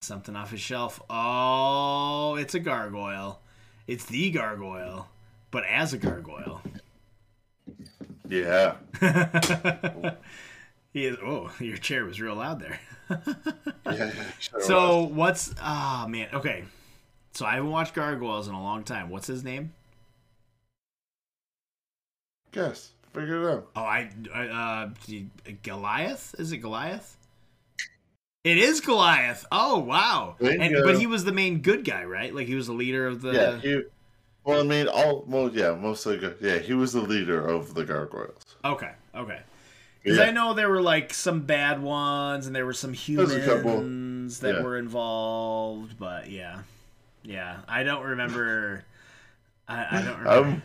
B: something off his shelf. Oh, it's a gargoyle. It's the gargoyle but as a gargoyle.
A: Yeah. *laughs*
B: he is. Oh, your chair was real loud there. *laughs*
A: yeah. Sure
B: so was. what's? Ah, oh, man. Okay. So I haven't watched Gargoyles in a long time. What's his name?
A: Guess. Figure it out.
B: Oh, I. I uh, Goliath? Is it Goliath? It is Goliath. Oh wow! And, but he was the main good guy, right? Like he was the leader of the.
A: Yeah, he, well, I mean, all well, yeah, mostly good. Yeah, he was the leader of the gargoyles.
B: Okay, okay. Because yeah. I know there were like some bad ones, and there were some humans that yeah. were involved. But yeah, yeah, I don't remember. I, I don't remember.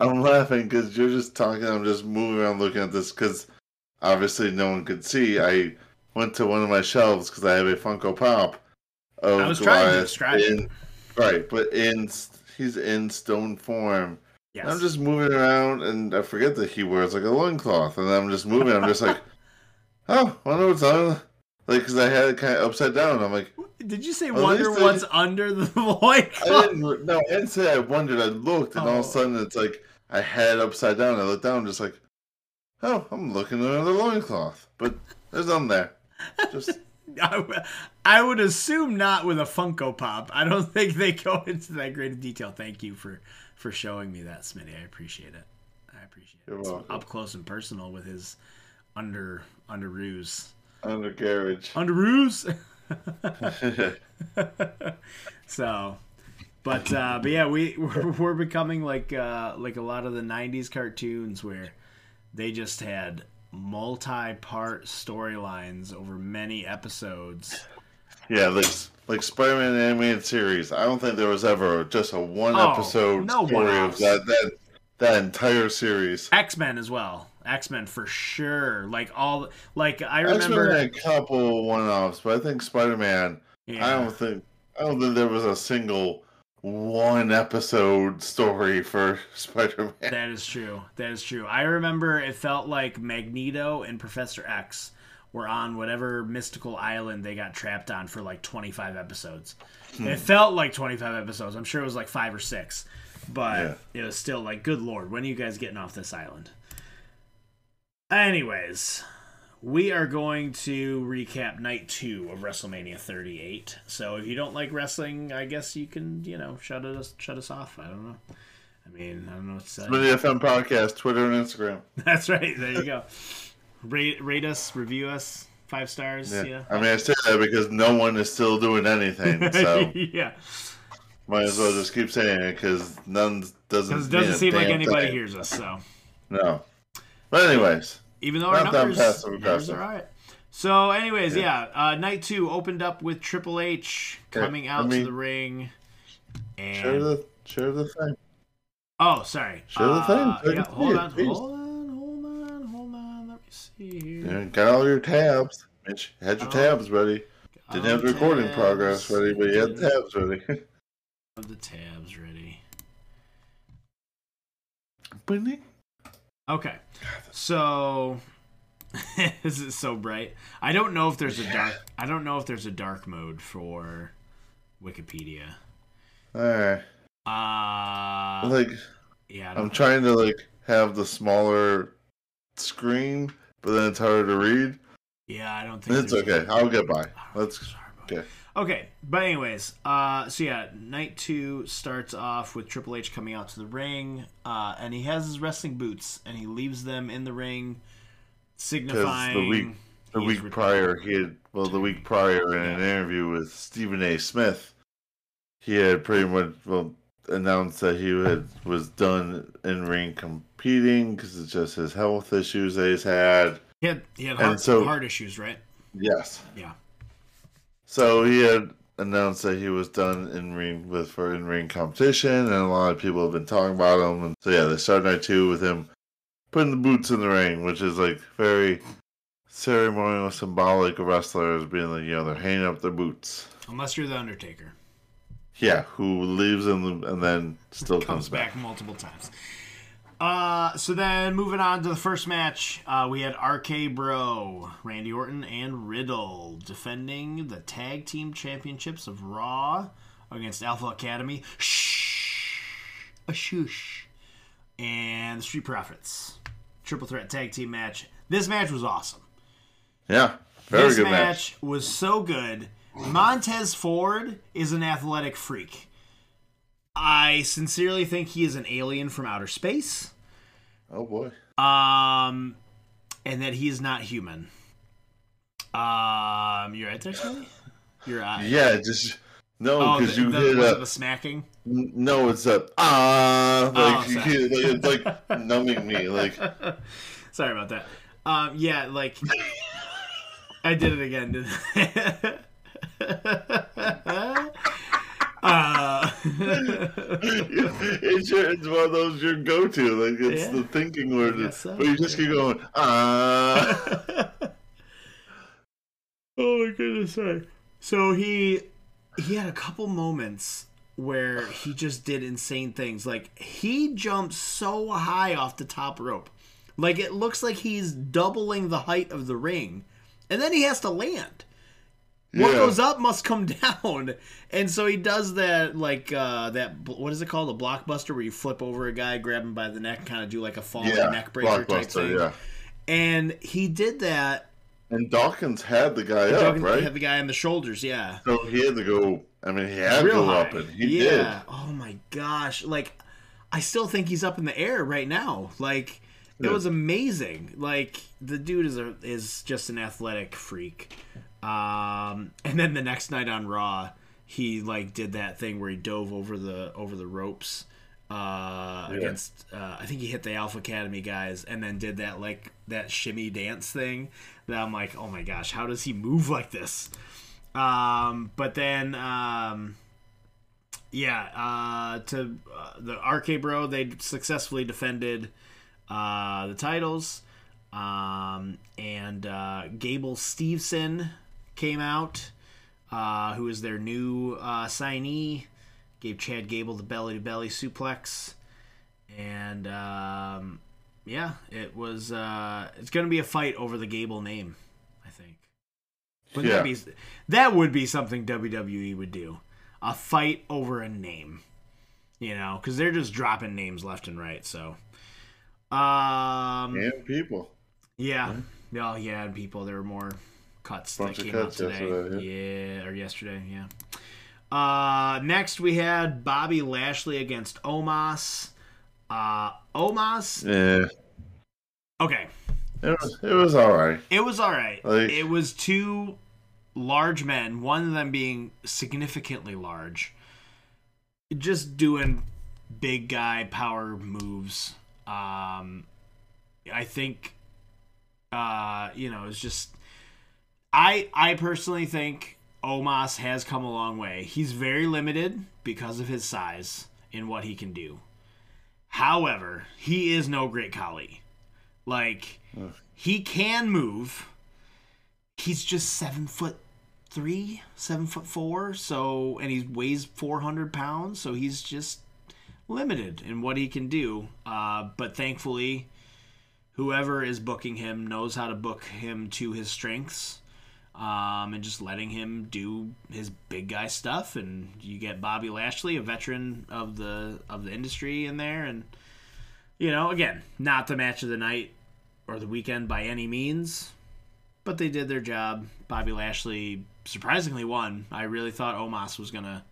A: I'm, I'm laughing because you're just talking. I'm just moving around looking at this because obviously no one could see. I went to one of my shelves because I have a Funko Pop
B: of I was Goliath trying to describe
A: in, it. Right, but in he's in stone form. Yes. I'm just moving around, and I forget that he wears like a loincloth, and I'm just moving. I'm just like, *laughs* oh, I wonder what's on like because I had it kind of upside down. I'm like,
B: Did you say wonder
A: least I
B: what's under the *laughs*
A: I
B: loincloth?
A: didn't. No, I didn't say I wondered. I looked, and all
B: Oh.
A: of a oh. sudden it's like I had it upside down. I looked down, just like, oh, I'm looking under the loincloth, but there's none there. Just *laughs*
B: I, I would assume not with a Funko Pop. I don't *laughs* think they go into that great of detail. Thank you for for showing me that, Smitty. I appreciate it. I appreciate it.
A: You're
B: It's
A: welcome.
B: up close and personal with his under underoos.
A: Undercarriage.
B: Underoos. *laughs* *laughs* so, but uh, but yeah, we we're, we're becoming like uh, like a lot of the '90s cartoons where they just had multi-part storylines over many episodes.
A: yeah, like like Spider-Man animated series. I don't think there was ever just a one
B: Oh,
A: episode
B: no
A: story of that that that entire series.
B: X Men as well. X Men for sure. Like all like I remember.
A: a couple one-offs, but I think Spider-Man. I don't think I don't think there was a single one episode story for *laughs* Spider-Man.
B: That is true. That is true. I remember it felt like Magneto and Professor X were on whatever mystical island they got trapped on for like 25 episodes.
A: Hmm.
B: It felt like 25 episodes. I'm sure it was like five or six, but
A: Yeah.
B: it was still like, good lord, when are you guys getting off this island? Anyways, we are going to recap night two of WrestleMania 38. So if you don't like wrestling, I guess you can, you know, shut us shut us off. I don't know. I mean, I don't know what to say.
A: Mini FM podcast, Twitter and Instagram. *laughs*
B: That's right. There you go. rate, rate us, review us, five stars.
A: Yeah.
B: Yeah.
A: I mean, I say that because no one is still doing anything, *laughs* so
B: yeah.
A: might as well just keep saying it because none doesn't.
B: It doesn't seem like anybody
A: thing.
B: hears us. So
A: No. But anyways,
B: even though our numbers,
A: passive
B: numbers are all right. So, anyways, yeah, uh, night two opened up with Triple H
A: Okay,
B: coming out
A: me-
B: to the ring, and
A: share the share the thing.
B: oh, sorry,
A: Share the thing,
B: Uh,
A: so
B: yeah, hold on,
A: please.
B: hold on, hold on, hold on. Let me see here.
A: You got all your tabs. Mitch, had your
B: Oh.
A: tabs ready. Didn't have the recording
B: Tabs.
A: progress ready, but you had the tabs ready. *laughs*
B: Have the tabs ready. Okay. So *laughs* this is so bright. I don't know if there's a dark I don't know if there's a dark mode for Wikipedia.
A: Alright.
B: Uh
A: Like
B: yeah,
A: I'm
B: don't,
A: trying to like have the smaller screen, but then it's harder to read.
B: yeah, I don't think
A: It's okay. I'll get by. Let's
B: Sorry
A: okay.
B: Okay, but anyways, uh, so yeah, night two starts off with Triple H coming out to the ring, uh, and he has his wrestling boots, and he leaves them in the ring, signifying
A: week- The
B: he is
A: week prior, he had well, the week prior in an interview with Stephen A. Smith, he had pretty much well announced that he had was done in ring competing because it's just his health issues that he's had.
B: He had he had heart,
A: so-
B: heart issues, right?
A: Yes.
B: Yeah.
A: So he had announced that he was done in ring with for in ring competition, and a lot of people have been talking about him. And so yeah, they started night two with him putting the boots in the ring, which is like very ceremonial, symbolic of wrestlers being like you know they're hanging up their boots.
B: Unless you're the Undertaker,
A: Yeah, who leaves them and then still
B: comes
A: comes,
B: back multiple times. Uh, so then moving on to the first match, uh, we had RK Bro, Randy Orton, and Riddle defending the tag team championships of Raw against Alpha Academy. Shh, a shush, and the Street Profits. Triple threat tag team match. This match was awesome.
A: Yeah, very
B: this
A: good
B: match,
A: match.
B: was so good. Montez Ford is an athletic freak. I sincerely think he is an alien from outer space.
A: Oh boy.
B: Um, and that he is not human. Um, you're right there, Smitty? You're right.
A: Yeah, just no,
B: Oh,
A: because
B: the,
A: you
B: the,
A: hit
B: was it
A: a
B: the smacking.
A: no. It's a ah,
B: Oh,
A: like hit, like, it's like *laughs* numbing me, like.
B: Sorry about that. Um, yeah, like I did it again. Didn't I? uh, *laughs* *laughs*
A: it's your, it's one of those your go to. Like it's
B: Yeah.
A: the thinking word,
B: so.
A: but you just keep going. Ah, *laughs*
B: oh my goodness, sorry. So he he had a couple moments where he just did insane things. Like he jumps so high off the top rope. Like it looks like he's doubling the height of the ring. And then he has to land. What
A: Yeah.
B: goes up must come *laughs* down, and so he does that like uh, that. What is it called? A blockbuster where you flip over a guy, grab him by the neck, kind of do like a falling
A: Yeah,
B: neck breaker type thing.
A: Yeah,
B: And he did that.
A: and Dawkins had the guy up, right?
B: Had the guy on the shoulders, yeah.
A: So he had to go. I mean, he had to go
B: high.
A: up, and he did.
B: yeah. Oh my gosh! Like, I still think he's up in the air right now. Like, it was amazing. Like, the dude is a is just an athletic freak. Um, and then the next night on Raw, he like did that thing where he dove over the over the ropes uh, against. Uh, I think he hit the Alpha Academy guys, and then did that like that shimmy dance thing. That I'm like, oh my gosh, how does he move like this? Um, but then, um, yeah, uh, to uh, the RK Bro, they successfully defended uh, the titles. Um, and uh, Gable Steveson came out, uh, who is their new uh, signee. Gave Chad Gable the belly to belly suplex. And um, yeah, it was. Uh, it's going to be a fight over the Gable name, I think. That
A: Yeah.
B: be that would be something WWE would do? A fight over a name, you know, because they're just dropping names left and right. So, um,
A: And people.
B: yeah, oh yeah, and people there were more cuts
A: Bunch
B: that came
A: cuts
B: out today.
A: yesterday,
B: yeah, or yesterday, yeah. Uh, next we had Bobby Lashley against Omos. Uh, Omos.
A: Yeah,
B: Okay,
A: it was it was all right.
B: It was all right.
A: Like-
B: it was two large men, one of them being significantly large, just doing big guy power moves. Um, I think, uh, you know, it's just. I I personally think Omos has come a long way. He's very limited because of his size in what he can do. However, he is no great Khali. Like he can move. He's just seven foot three, seven foot four. So and he weighs four hundred pounds. So he's just limited in what he can do. Uh, but thankfully, whoever is booking him knows how to book him to his strengths. Um, and just letting him do his big guy stuff, and you get Bobby Lashley, a veteran of the of the industry, in there, and you know, again, not the match of the night or the weekend by any means, but they did their job. Bobby Lashley surprisingly won. I really thought Omos was gonna,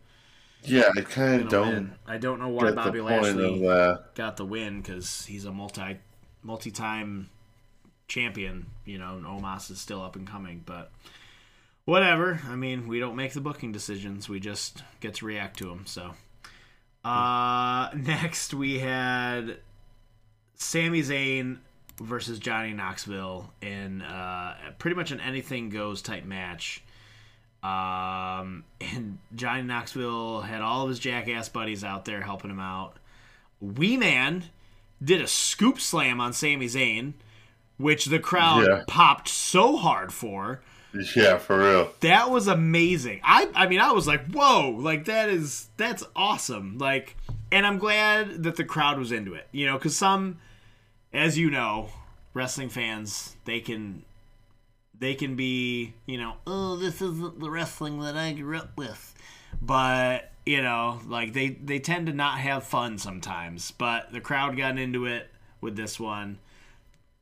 A: Yeah, I kind of don't
B: win. I don't know why Bobby Lashley
A: of that.
B: got the win because he's a multi multi time champion. You know, Omos is still up and coming, but whatever. I mean, we don't make the booking decisions. We just get to react to them. So, uh, *laughs* next we had Sami Zayn versus Johnny Knoxville in uh, pretty much an anything goes type match. Um, and Johnny Knoxville had all of his jackass buddies out there helping him out. Wee Man did a scoop slam on Sami Zayn, which the crowd
A: Yeah.
B: popped so hard for.
A: Yeah, for real.
B: That was amazing. I I mean I was like, "Whoa, like that is that's awesome." Like and I'm glad that the crowd was into it. You know, cuz some as you know, wrestling fans, they can they can be, you know, "Oh, this isn't the wrestling that I grew up with." But, you know, like they they tend to not have fun sometimes, but the crowd got into it with this one.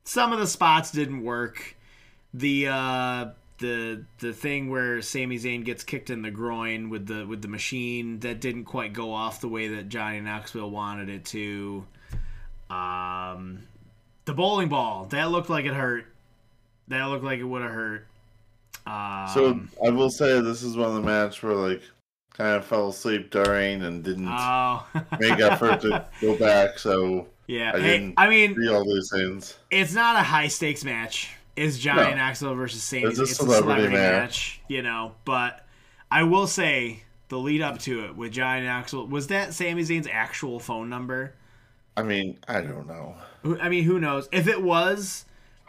B: Some of the spots didn't work the uh the the thing where Sami Zayn gets kicked in the groin with the with the machine that didn't quite go off the way that Johnny Knoxville wanted it to. Um, the bowling ball that looked like it hurt. That looked like it would have hurt. Um,
A: So I will say this is one of the matches where like kind of fell asleep during and didn't
B: oh,
A: make effort to *laughs* go back. So
B: yeah.
A: I
B: hey, I mean,
A: see all things.
B: it's not a high stakes match. It's Johnny
A: No.
B: Knoxville versus Sami.
A: It's a
B: It's,
A: celebrity
B: a celebrity
A: match.
B: you know. But I will say the lead up to it with Johnny Knoxville was that Sami Zayn's actual phone number.
A: I mean, I don't know.
B: I mean, who knows if it was,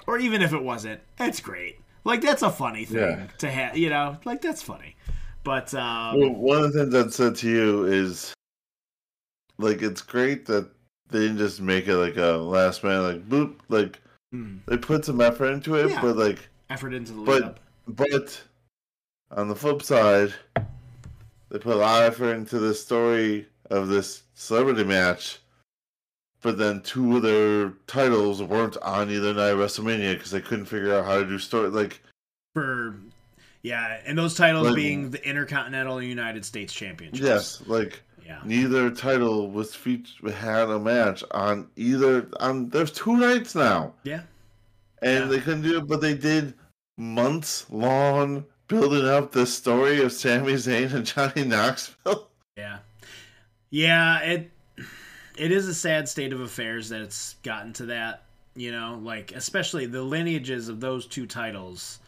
B: or even if it wasn't. That's great. Like that's a funny thing
A: Yeah.
B: to have. You know, like that's funny. But um,
A: Well, one of the things I said to you is like it's great that they didn't just make it like a last minute like boop like
B: hmm,
A: they put some effort into it,
B: Yeah.
A: but like
B: effort into the lead
A: But-
B: up.
A: but on the flip side, they put a lot of effort into the story of this celebrity match, but then two of their titles weren't on either night of WrestleMania because they couldn't figure out how to do story. Like
B: For yeah, and those titles
A: Like-
B: being the Intercontinental United States Championships.
A: yes, like
B: Yeah.
A: neither title was featured had a match on either. On there's two nights now.
B: Yeah.
A: and
B: Yeah.
A: they couldn't do it, but they did months long building up the story of Sami Zayn and Johnny Knoxville. *laughs*
B: Yeah. Yeah, it it is a sad state of affairs that it's gotten to that, you know, like especially the lineages of those two titles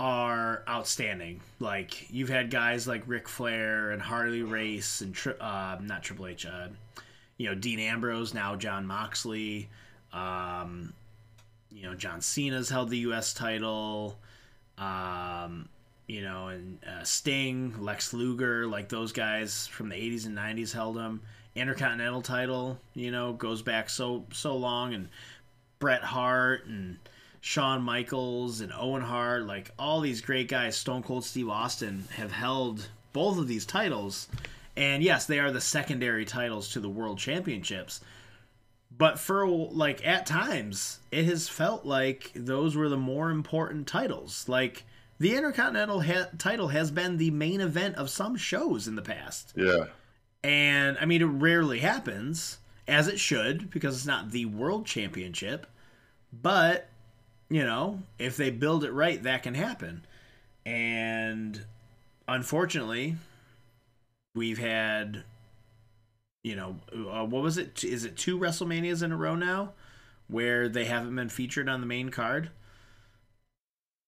B: are outstanding. Like you've had guys like Ric Flair and Harley Race and tri- uh, not Triple H, uh, you know, Dean Ambrose, now Jon Moxley, um, you know, John Cena's held the U.S. title. Um, you know, and uh, Sting, Lex Luger, like those guys from the 80s and 90s held them. Intercontinental title, you know, goes back so so long, and Bret Hart and Shawn Michaels and Owen Hart, like all these great guys, Stone Cold Steve Austin have held both of these titles, and yes, they are the secondary titles to the World Championships. But for like at times, it has felt like those were the more important titles. Like the Intercontinental ha- title has been the main event of some shows in the past.
A: Yeah,
B: And I mean, it rarely happens, as it should, because it's not the world championship. But, you know, if they build it right, that can happen. And unfortunately, we've had, you know, uh, what was it? Is it two WrestleManias in a row now where they haven't been featured on the main card?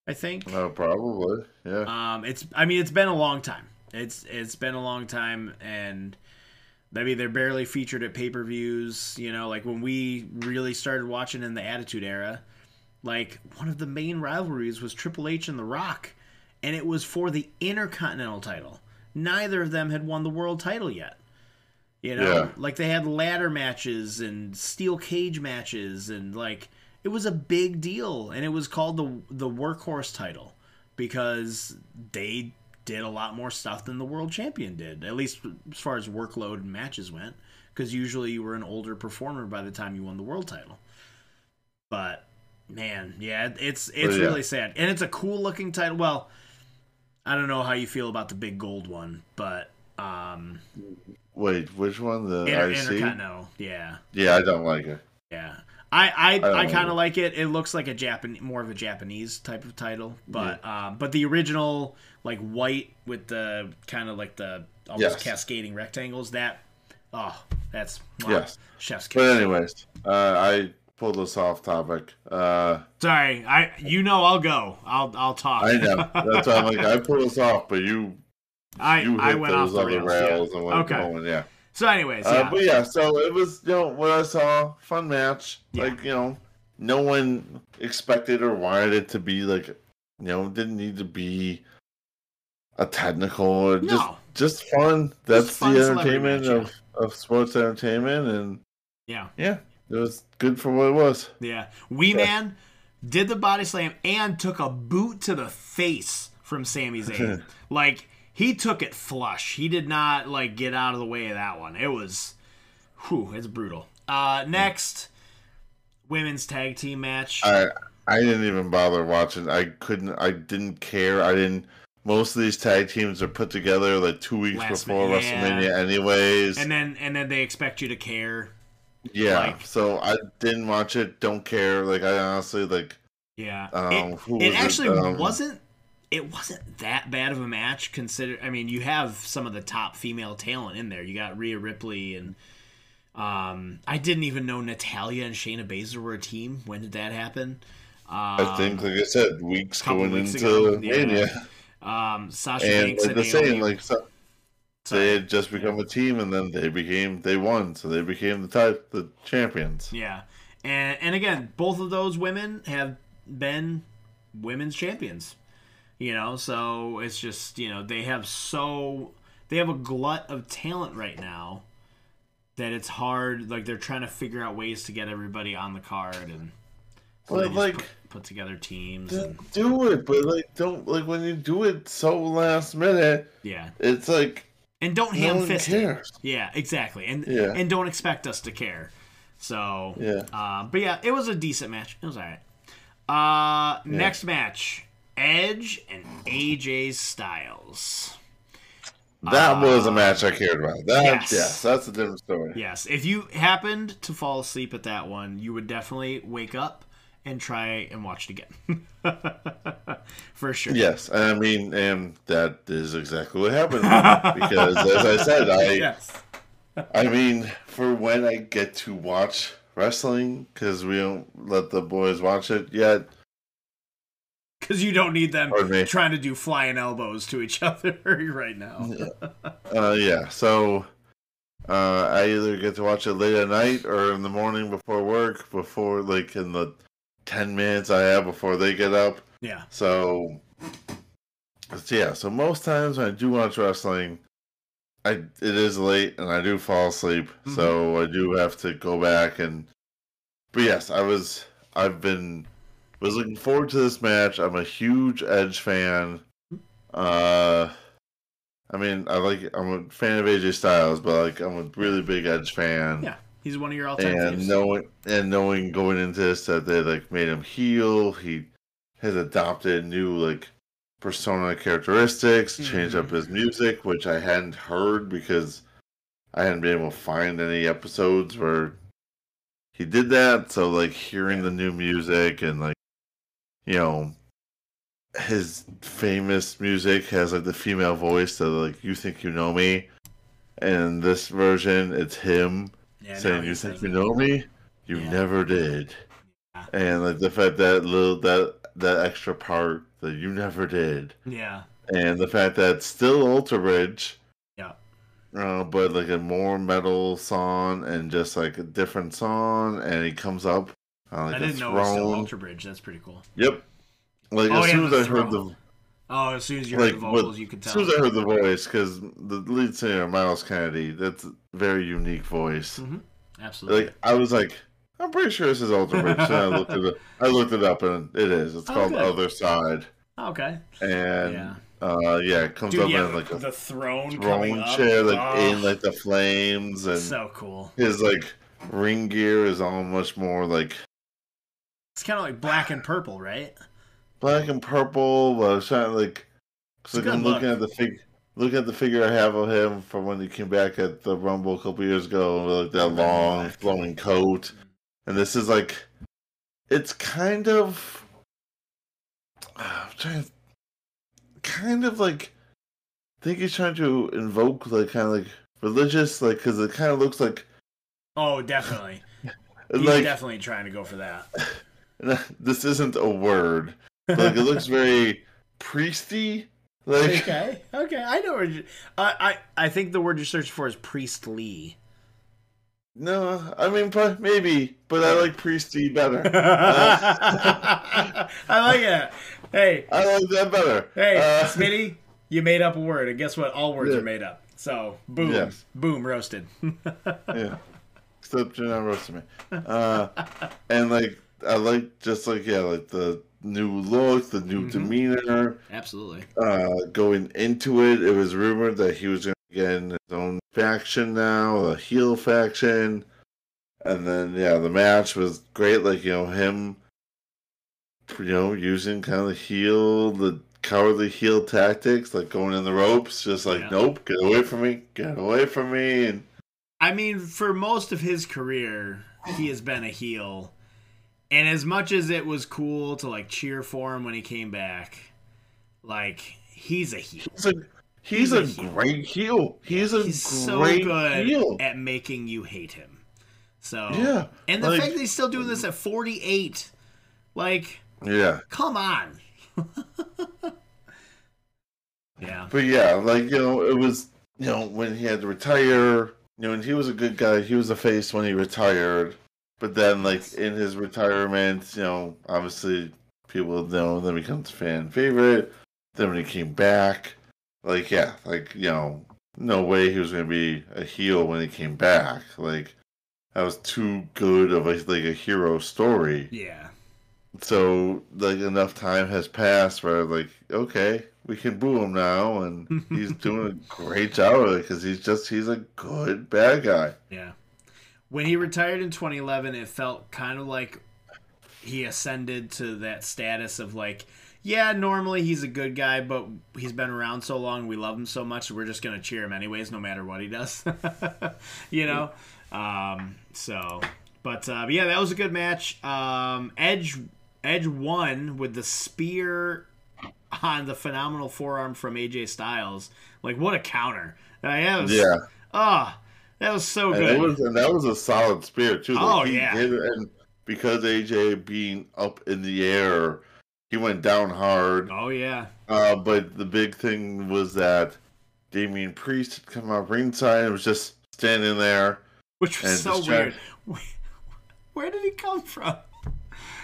B: I think.
A: no, probably. Yeah,
B: Um, it's I mean it's been a long time. It's it's been a long time, and I mean they're barely featured at pay per views. You know, like when we really started watching in the Attitude Era, like one of the main rivalries was Triple H and The Rock, and it was for the Intercontinental title. Neither of them had won the world title yet. You know,
A: Yeah.
B: like they had ladder matches and steel cage matches, and like it was a big deal, and it was called the the workhorse title because they did a lot more stuff than the world champion did, at least as far as workload and matches went. Because usually you were an older performer by the time you won the world title. But man, yeah, it's it's
A: yeah.
B: really sad, and it's a cool looking title. Well, I don't know how you feel about the big gold one, but um,
A: wait, which one? The
B: Inter-
A: IC?
B: Intercontinental, yeah,
A: Yeah, I don't like it.
B: yeah. I I,
A: don't
B: I, kind of like it. It looks like a Japan, more of a Japanese type of title, but um, but the original like white with the kind of like the almost
A: Yes.
B: cascading rectangles. That oh, that's wow,
A: Yes.
B: chef's kiss.
A: But anyways, uh, I pulled this off topic. Uh,
B: Sorry, I you know I'll go. I'll I'll talk.
A: I know *laughs* that's why I'm like I pulled this off, but you
B: I
A: you hit
B: I went off
A: those
B: the
A: other
B: rails.
A: rails,
B: yeah.
A: and went
B: Okay.
A: going. Yeah.
B: So, anyways,
A: Uh,
B: yeah.
A: but yeah, so it was, you know, what I saw, fun match.
B: Yeah.
A: Like, you know, no one expected or wanted it to be like, you know, didn't need to be a technical or just
B: No.
A: just fun. That's
B: fun
A: the entertainment
B: match,
A: of, of sports entertainment, and
B: yeah.
A: yeah, it was good for what it was.
B: Yeah. Wee Man did the body slam and took a boot to the face from Sami *laughs* Zayn. like he took it flush. He did not like get out of the way of that one. It was whew, it's brutal. Uh next women's tag team match.
A: I I didn't even bother watching. I couldn't. I didn't care. I didn't. Most of these tag teams are put together like two weeks
B: Last
A: before
B: minute, yeah.
A: WrestleMania, anyways.
B: and then and then they expect you to care.
A: Yeah,
B: Like-
A: so I didn't watch it. Don't care. Like I honestly like.
B: Yeah.
A: Um,
B: it it
A: was it?
B: actually
A: Um,
B: wasn't it wasn't that bad of a match consider I mean, you have some of the top female talent in there. You got Rhea Ripley and um I didn't even know Natalya and Shayna Baszler were a team. When did that happen? Um,
A: I think, like I said, weeks going
B: weeks
A: into
B: ago, yeah.
A: Mania,
B: um Sasha
A: and
B: Banks
A: like
B: and
A: the
B: Naomi.
A: same, like so, They had just become a team, and then they became they won, so they became the type the champions.
B: Yeah. And and again, both of those women have been women's champions. You know, so it's just, you know, they have so they have a glut of talent right now that it's hard like they're trying to figure out ways to get everybody on the card and So
A: But like,
B: put, put together teams. And,
A: do it, but like, don't like when you do it so last minute.
B: yeah,
A: It's like
B: and don't
A: no
B: ham fist it. Yeah, exactly, and
A: Yeah.
B: and don't expect us to care. So
A: Yeah.
B: um, but yeah, it was a decent match. It was all right. Uh, next match: Edge and AJ Styles.
A: That was a match I cared about. That
B: yes.
A: yes, that's a different story.
B: Yes, if you happened to fall asleep at that one, you would definitely wake up and try and watch it again. *laughs* For sure.
A: Yes, I mean, and that is exactly what happened *laughs* because, as I said, I
B: yes.
A: I mean, for when I get to watch wrestling, because we don't let the boys watch it yet.
B: Because you don't need them trying to do flying elbows to each *laughs* other right now.
A: Uh, yeah, so uh, I either get to watch it late at night or in the morning before work, before like in the ten minutes I have before they get up.
B: Yeah.
A: So, yeah, so most times when I do watch wrestling, I it is late and I do fall asleep, so I do have to go back and. But yes, I was I've been was looking forward to this match. I'm a huge Edge fan. Uh, I mean, I like I'm a fan of AJ Styles, but like I'm a really big Edge fan
B: Yeah. He's one of your all-time
A: and
B: faves.
A: knowing and knowing going into this that they like made him heel. he has adopted new like persona characteristics, changed up mm-hmm. his music, which I hadn't heard because I hadn't been able to find any episodes where he did that. So like hearing the new music and like you know his famous music has like the female voice that like you think you know me. And this version it's him
B: yeah,
A: saying you think you know me you
B: Yeah.
A: never did
B: Yeah.
A: and like the fact that little that that extra part that you never did
B: Yeah.
A: and the fact that still Alter Bridge
B: Yeah.
A: uh, but like a more metal song and just like a different song and he comes up on like
B: I didn't know it was still Alter Bridge. That's pretty cool.
A: yep like
B: Oh,
A: as soon as I heard the
B: Oh, as soon as you heard
A: like
B: the
A: what-
B: vocals, you could tell.
A: as soon as I heard the voice because the lead singer Myles Kennedy that's a very unique voice
B: Mhm. Absolutely.
A: Like I was like, I'm pretty sure this is Alter Bridge. And I looked it up. I looked it up and it is. It's
B: Oh,
A: called
B: good.
A: Other Side.
B: okay.
A: And
B: Yeah.
A: uh yeah, it comes
B: Dude,
A: up
B: yeah,
A: in like a
B: the throne, coming
A: throne
B: up.
A: chair, like
B: Oh,
A: in like the flames and
B: so cool.
A: his like ring gear is all much more like
B: It's kind of like black and purple, right?
A: Black and purple, but I was trying to like
B: It's
A: cause like, I'm looking
B: look.
A: at the fig looking at the figure I have of him from when he came back at the Rumble a couple years ago with like that long flowing coat. And this is like, it's kind of, I'm trying, to, kind of like, I think he's trying to invoke like kind of like religious, like because it kind of looks like,
B: Oh, definitely. *laughs* He's
A: like
B: definitely trying to go for that. *laughs*
A: this isn't a word, like it looks very priesty, like *laughs*
B: okay, okay, I know. Where you, I, I, I think the word you're searching for is priestly.
A: no, I mean maybe, but I like priesty better. *laughs*
B: I like it. Hey,
A: I like that better.
B: hey,
A: Uh,
B: Smitty, you made up a word, and guess what? All words
A: Yeah.
B: are made up. So, boom,
A: Yes.
B: boom, roasted. *laughs*
A: yeah. Except you're not roasting me. Uh, and like I like just like yeah, like the new look, the new
B: Mhm.
A: demeanor.
B: Absolutely.
A: Uh, going into it, it was rumored that he was going to get in his own faction now, a heel faction. And then yeah, the match was great. Like you know him, you know, using kind of the heel, the cowardly heel tactics, like going in the ropes, just like
B: Yeah.
A: nope, get away from me, get away from me, and
B: I mean, for most of his career, he has been a heel. And as much as it was cool to like cheer for him when he came back, like he's a heel.
A: He's a he's,
B: He's
A: a,
B: a heel.
A: great heel. He's a
B: He's so
A: great
B: good
A: heel.
B: at making you hate him. So
A: Yeah,
B: and the
A: like-
B: fact that he's still doing this at 48, like,
A: Yeah,
B: come on. *laughs* yeah.
A: but yeah, like you know, it was you know when he had to retire. You know, and he was a good guy. He was a face when he retired. But then, like in his retirement, you know, obviously people know. Then becomes fan favorite. Then when he came back, like yeah, like you know, no way he was going to be a heel when he came back. Like that was too good of a like a hero story.
B: Yeah.
A: so like enough time has passed where like okay we can boo him now and *laughs* he's doing a great job of it because he's just he's a good bad guy
B: Yeah. When he retired in 2011, it felt kind of like he ascended to that status of like, yeah, normally he's a good guy, but he's been around so long, we love him so much, we're just gonna cheer him anyways, no matter what he does. *laughs* you know. Um, so, but, uh, but yeah, that was a good match. Um, Edge Edge won with the spear on the phenomenal forearm from AJ Styles. Like, what a counter! That was,
A: yeah
B: Ah, that was so
A: and,
B: good.
A: it was, and that was a solid spear too like,
B: Oh, yeah.
A: and because AJ being up in the air he went down hard
B: oh yeah.
A: Uh, but the big thing was that Damian Priest had come out ringside and was just standing there.
B: Which was so weird. *laughs* Where did he come from?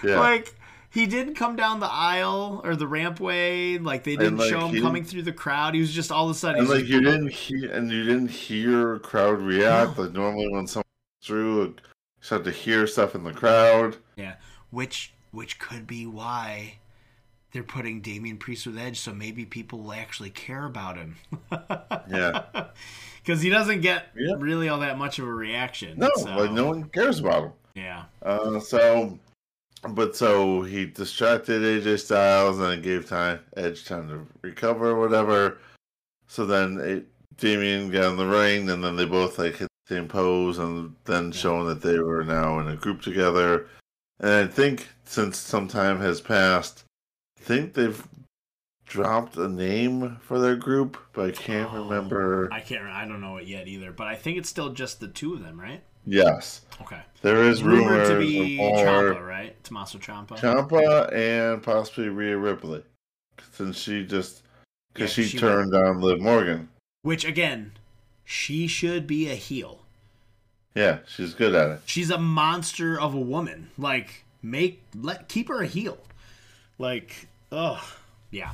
A: Yeah.
B: Like he didn't come down the aisle or the rampway. Like they didn't
A: like,
B: show him coming through the crowd. He was just all of a sudden.
A: and
B: he's
A: like you didn't hear, and you didn't hear a crowd react. Like normally when someone through, you start to hear stuff in the crowd.
B: yeah, which which could be why they're putting Damian Priest with Edge, so maybe people will actually care about him. *laughs*
A: Yeah.
B: because he doesn't get
A: Yeah.
B: really all that much of a reaction.
A: No,
B: so,
A: like no one cares about him.
B: Yeah,
A: Uh, so, but so he distracted AJ Styles and it gave time Edge time to recover or whatever. So then it, Damian got in the ring and then they both like hit the same pose and then showing that they were now in a group together. And I think since some time has passed, I think they've dropped a name for their group, but I can't
B: Oh,
A: remember.
B: I can't. I don't know it yet either. But I think it's still just the two of them, right?
A: Yes,
B: Okay.
A: there is
B: Rumored to be
A: of more.
B: Right? Tommaso Ciampa.
A: Ciampa and possibly Rhea Ripley, since she just because
B: Yeah,
A: she,
B: she
A: turned on Liv Morgan.
B: Which again, she should be a heel.
A: Yeah, she's good at it.
B: She's a monster of a woman. Like make let keep her a heel. Like ugh, yeah.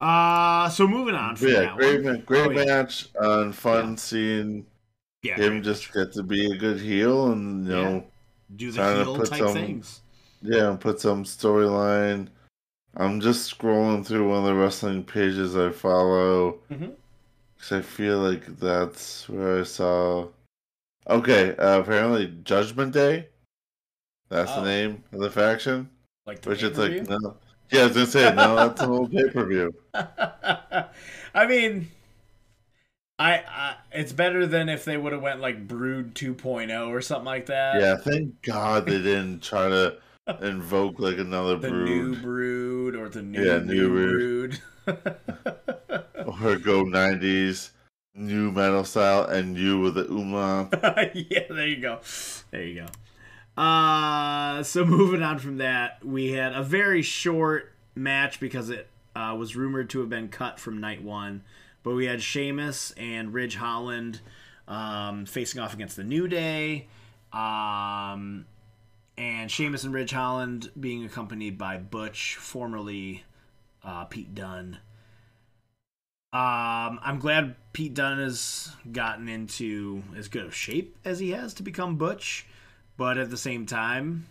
B: Uh so moving on
A: yeah, great, ma- great
B: Oh, yeah.
A: match uh, and fun
B: Yeah.
A: seeing
B: Yeah,
A: him just get to be a good heel and you
B: Yeah.
A: know
B: do the heel type
A: some-
B: things.
A: yeah put some storyline. I'm just scrolling through one of the wrestling pages I follow because I feel like that's where I saw. Okay, uh, apparently Judgment Day. That's
B: Oh.
A: the name of the faction.
B: Like the
A: Which it's like no. Yeah, I was gonna say no. That's an old pay per view. *laughs*
B: I mean, I, I it's better than if they would have went like Brood 2.0 or something like that.
A: Yeah, thank God they didn't try to *laughs* invoke like another
B: the
A: brood
B: new Brood or the new,
A: Yeah,
B: new,
A: new
B: Brood. *laughs*
A: or go nineties new metal style and you with the umlaut. *laughs*
B: yeah, there you go. There you go. Uh, so moving on from that, we had a very short match because it uh, was rumored to have been cut from night one. But we had Sheamus and Ridge Holland um, facing off against the New Day. Um, and Sheamus and Ridge Holland being accompanied by Butch, formerly uh, Pete Dunne. Um, I'm glad Pete Dunne has gotten into as good of shape as he has to become Butch, but at the same time,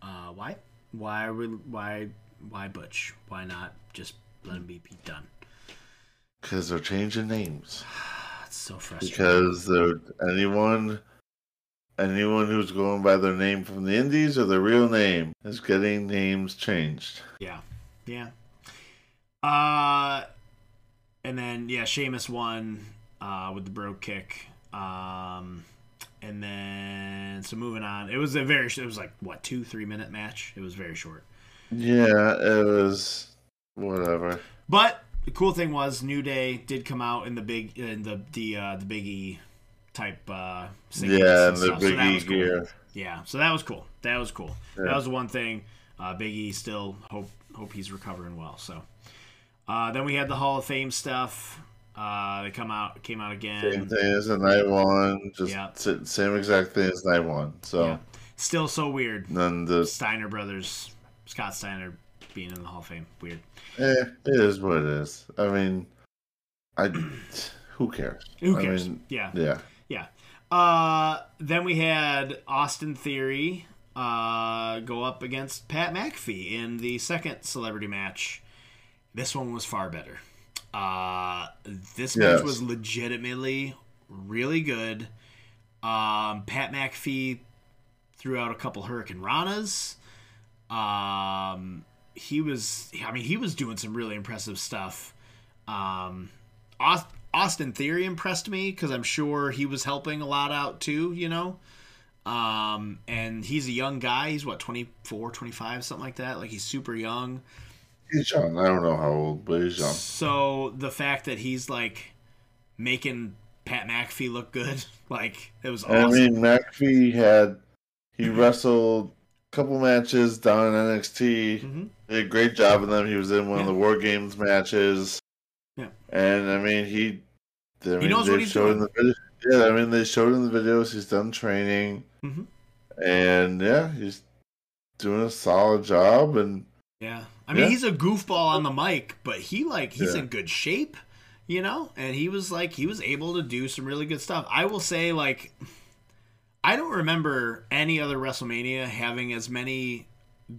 B: uh, why, why, are we, why, why Butch? Why not just let him be Pete Dunne?
A: Because they're changing names. *sighs*
B: That's so frustrating.
A: Because they're anyone anyone who's going by their name from the indies or their real name is getting names changed.
B: Yeah, yeah. Uh, and then yeah, Sheamus won uh, with the Brogue Kick. Um, and then so moving on, it was a very it was like what two three minute match. It was very short.
A: Yeah, it was whatever.
B: But the cool thing was New Day did come out in the big in the the uh, the Big E type uh,
A: Yeah, and the
B: stuff, so
A: Big
B: that
A: E
B: cool.
A: gear.
B: Yeah, so that was cool. That was cool. That was the one thing. Uh, Big E still hope hope he's recovering well. So uh, then we had the Hall of Fame stuff. Uh, they come out came out again.
A: Same thing as the night one, just
B: Yeah.
A: same exact thing as night one. So
B: Yeah. Still so weird.
A: then the
B: Steiner brothers, Scott Steiner being in the Hall of Fame. Weird.
A: eh, it is what it is. I mean, I *clears throat* who cares?
B: Who
A: I
B: cares?
A: mean,
B: yeah.
A: yeah,
B: Yeah. Uh, then we had Austin Theory uh, go up against Pat McAfee in the second celebrity match. This one was far better. Uh, this match was legitimately really good. Um, Pat McAfee threw out a couple Hurricanranas. Um, he was, I mean, he was doing some really impressive stuff. Um, Austin Theory impressed me because I'm sure he was helping a lot out too, you know? Um, and he's a young guy. He's what, 24, 25, something like that. Like he's super young.
A: He's young. I don't know how old, but he's young.
B: So the fact that he's like making Pat McAfee look good, *laughs* like it was
A: And I mean, McAfee had he *laughs* wrestled couple matches down in NXT.
B: Mhm.
A: Did a great job in them. He was in one of the War Games matches.
B: Yeah.
A: And I mean, he. I mean,
B: knows what he's doing.
A: the video. Yeah, I mean, they showed in the videos he's done training,
B: Mhm.
A: and yeah, he's doing a solid job. And
B: Yeah. I mean,
A: Yeah.
B: he's a goofball on the mic, but he like he's
A: Yeah.
B: in good shape, you know? And he was like he was able to do some really good stuff. I will say like I don't remember any other WrestleMania having as many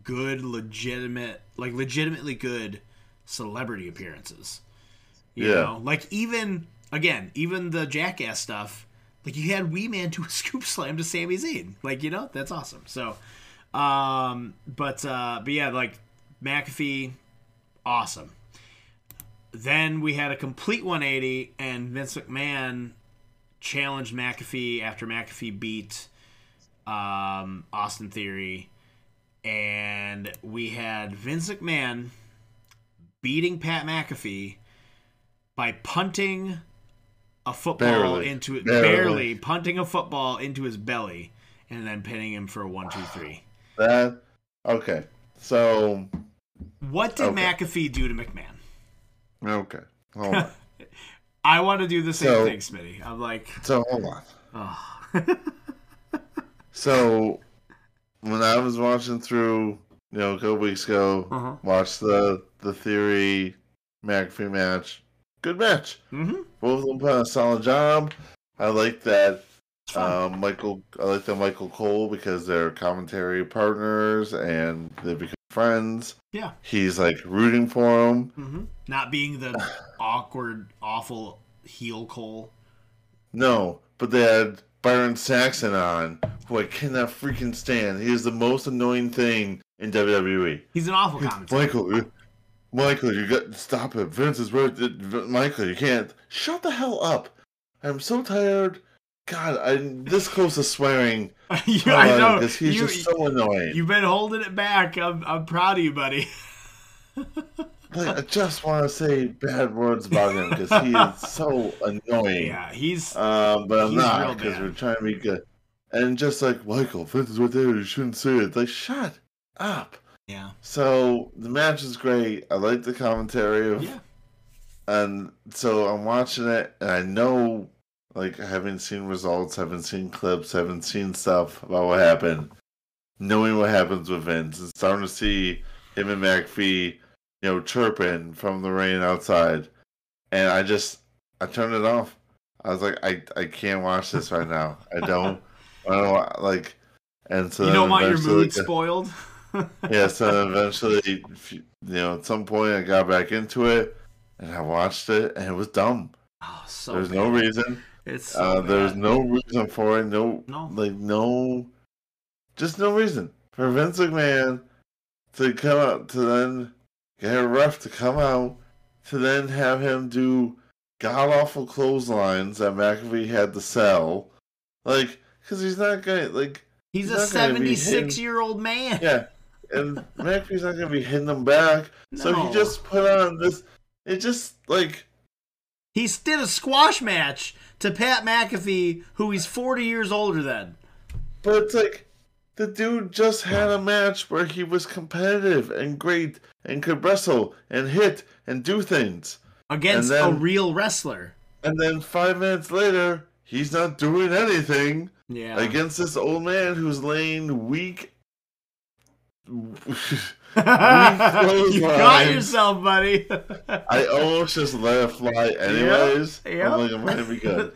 B: good legitimate like legitimately good celebrity appearances. You
A: Yeah.
B: know? Like even again, even the jackass stuff, like you had Wee Man do a *laughs* scoop slam to Sami Zayn. Like, you know, that's awesome. So um but uh but yeah, like McAfee, awesome. Then we had a complete 180, and Vince McMahon challenged McAfee after McAfee beat um, Austin Theory, and we had Vince McMahon beating Pat McAfee by punting a football
A: Barely.
B: into it,
A: Barely.
B: barely punting a football into his belly, and then pinning him for a one, two, three.
A: that okay. So
B: What did
A: Okay.
B: McAfee do to McMahon?
A: okay, hold on. *laughs*
B: I want to do the same
A: So-
B: thing, Smitty. I'm like,
A: So hold on.
B: oh. *laughs*
A: So when I was watching through, you know, a couple weeks ago,
B: Uh-huh.
A: watched the the Theory McAfee match. Good match.
B: mm-hmm.
A: Both of them put on a solid job. I like that um, Michael. I like that Michael Cole because they're commentary partners and they become friends.
B: yeah.
A: He's like rooting for him.
B: Mm-hmm. Not being the *sighs* awkward, awful heel Cole.
A: No, but they had Byron Saxton on, who I cannot freaking stand. He is the most annoying thing in WWE.
B: He's an awful commentator.
A: Michael, Michael, you got stop it. Vince is right. Michael, you can't. Shut the hell up. I'm so tired. God, I'm this close to swearing. *laughs*
B: You- I know.
A: he's
B: You,
A: just so annoying.
B: you've been holding it back. I'm, I'm proud of you, buddy. *laughs*
A: Like, I just want to say bad words about him because he is *laughs* so annoying.
B: yeah, he's.
A: Um, but I'm
B: He's
A: not because we're trying to be good. And just like Michael, Vince is right there. You shouldn't say it. Like, shut up.
B: Yeah.
A: So the match is great. I like the commentary of
B: Yeah.
A: and so I'm watching it, and I know, like, I haven't seen results, haven't seen clips, haven't seen stuff about what happened. Knowing what happens with Vince, and starting to see him and McAfee, you know, chirping from the rain outside, and I just, I turned it off. I was like, I, I can't watch this right now. I don't, *laughs* I don't like, and so
B: you don't want your mood spoiled. *laughs*
A: yeah, so eventually, you you know, at some point I got back into it and I watched it and it was dumb.
B: Oh, so
A: There's no reason.
B: It's so
A: Uh, there's no reason for it. No,
B: No.
A: like no, just no reason for Vince McMahon to come out to then get a ref to come out to then have him do god awful clotheslines that McAfee had to sell, like because he's not gonna like
B: He's
A: he's
B: a
A: be
B: 76 year old man.
A: yeah, and McAfee's not gonna be hitting them back. So he just put on this. It just like
B: He did a squash match to Pat McAfee, who he's 40 years older than.
A: But it's like the dude just had a match where he was competitive and great and could wrestle and hit and do things.
B: Against
A: And
B: a real wrestler.
A: And then five minutes later, he's not doing anything
B: Yeah.
A: against this old man who's laying weak. *laughs* *laughs*
B: you got
A: lines.
B: yourself, buddy. *laughs*
A: I almost just let it fly anyways.
B: Yep.
A: I'm like, I'm gonna be good.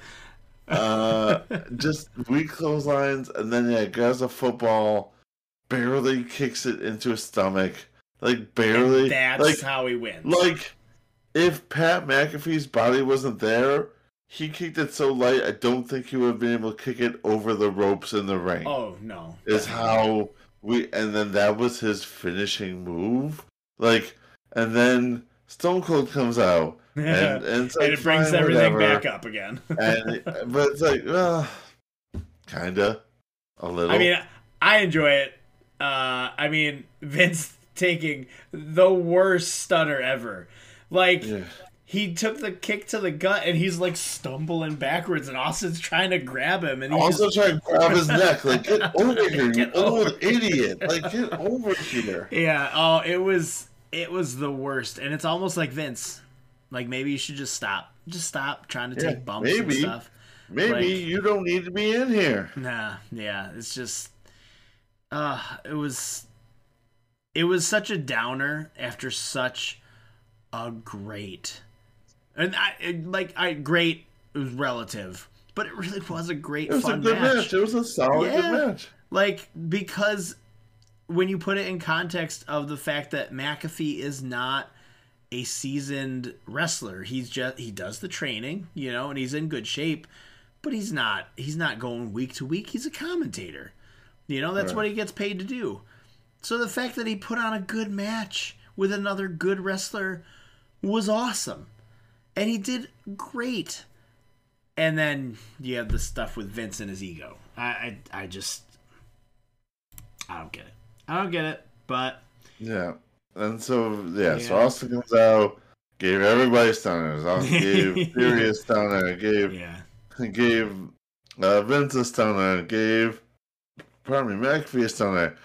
A: Uh, just weak clotheslines, and then yeah, grabs a football barely kicks it into his stomach. Like barely.
B: And that's
A: like,
B: how he wins.
A: Like if Pat McAfee's body wasn't there, he kicked it so light I don't think he would have been able to kick it over the ropes in the ring.
B: oh no.
A: Is how we and then that was his finishing move. Like and then Stone Cold comes out *laughs* and, and, like,
B: and it brings everything
A: whatever.
B: back up again. *laughs*
A: and but it's like, well, kinda, a little.
B: I mean, I enjoy it. Uh, I mean, *laughs* Vince taking the worst stunner ever. Like,
A: Yeah.
B: He took the kick to the gut and he's like stumbling backwards, and Austin's trying to grab him. And he's
A: also
B: just,
A: trying to grab his *laughs* neck, like get over here, you
B: Get
A: old
B: over *laughs*
A: idiot! Like get over here.
B: yeah, oh, it was it was the worst. And it's almost like Vince. Like, maybe you should just stop. Just stop trying to
A: Yeah,
B: take bumps and stuff.
A: Maybe
B: Like-
A: you don't need to be in here.
B: Nah, yeah, it's just uh it was it was such a downer after such a great and I it, like I great it was relative, but it really was a great
A: It was
B: fun
A: a good
B: match.
A: match. It was a solid
B: Yeah.
A: good match.
B: Like because when you put it in context of the fact that McAfee is not a seasoned wrestler, he's just he does the training, you know, and he's in good shape, but he's not he's not going week to week. He's a commentator. You know, that's
A: Right.
B: what he gets paid to do. So the fact that he put on a good match with another good wrestler was awesome. And he did great. And then you have the stuff with Vince and his ego. I I, I just I don't get it. I don't get it. But
A: Yeah. And so yeah, so
B: Yeah.
A: Austin comes out, gave everybody stunners. Austin *laughs* gave Theory a stunner, gave
B: yeah.
A: gave uh, Vince a stunner, gave pardon me, McAfee a stunner.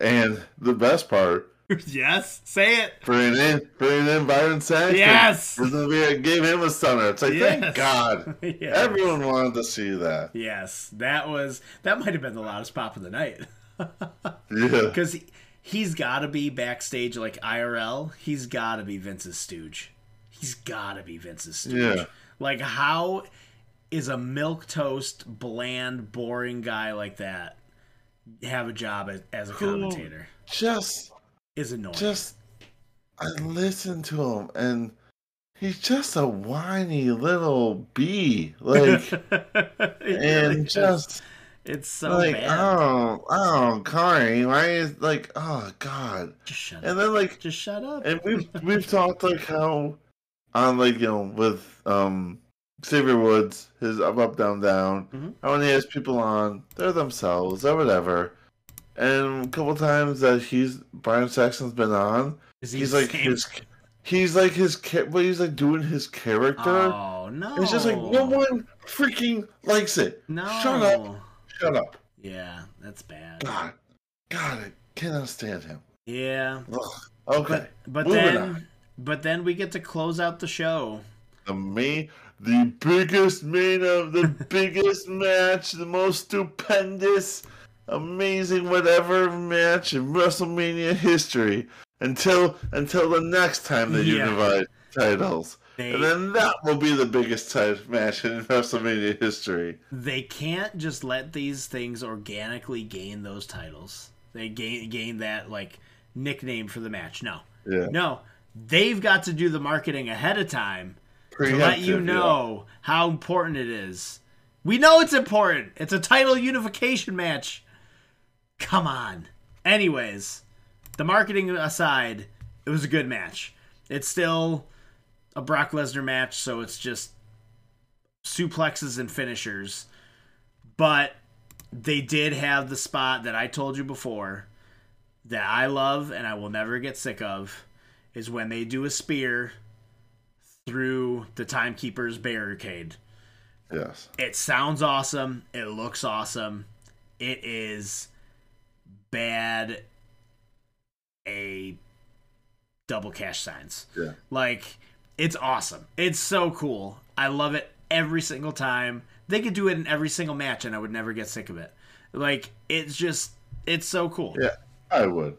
A: And the best part, *laughs*
B: yes, say it.
A: bringing in bringing in Byron Saxton.
B: Yes.
A: Was gonna be gave him a stunner. It's like
B: Yes.
A: thank God. *laughs*
B: yeah.
A: Everyone wanted to see that.
B: Yes, that was that might have been the loudest pop of the night. *laughs*
A: Yeah.
B: Because he, he's got to be backstage like IRL. He's got to be Vince's stooge. He's got to be Vince's stooge.
A: Yeah.
B: Like, how is a milk toast, bland, boring guy like that have a job as, as a
A: Cool.
B: commentator?
A: Just
B: Is annoying.
A: just I listen to him and he's just a whiny little bee. Like *laughs*
B: really
A: and
B: is.
A: just
B: it's so
A: like
B: bad.
A: oh oh Corey, why is like oh god.
B: Just shut up.
A: And then like
B: Just shut up.
A: and we've *laughs* we've talked like how on like you know with um Xavier Woods his up up down down
B: Mhm.
A: how when he has people on they're themselves or whatever and a couple times that he's Byron Saxton's been on
B: Is he
A: he's like his he's like his cha- but he's like doing his character
B: Oh no!
A: it's just like no one freaking likes it
B: No.
A: shut up shut up
B: Yeah, that's bad.
A: God God I cannot stand him
B: Yeah,
A: Ugh. okay
B: but but then
A: on.
B: but then we get to close out the show.
A: the main the biggest main of the *laughs* biggest match the most stupendous amazing whatever match in WrestleMania history until until the next time you
B: Yeah.
A: divide titles
B: They
A: and then that will be the biggest ti- match in *laughs* WrestleMania history
B: they can't just let these things organically gain those titles. They gain gain that like nickname for the match. No,
A: yeah
B: no, they've got to do the marketing ahead of time to let you
A: Preemptive, yeah.
B: know how important it is. We know it's important. It's a title unification match. Come on. Anyways, the marketing aside, it was a good match. It's still a Brock Lesnar match, so it's just suplexes and finishers. But they did have the spot that I told you before that I love and I will never get sick of is when they do a spear through the timekeeper's barricade.
A: yes
B: It sounds awesome. It looks awesome. It is bad a double cash signs.
A: yeah
B: Like it's awesome. It's so cool. I love it every single time. They could do it in every single match and I would never get sick of it. Like it's just it's so cool.
A: Yeah. I would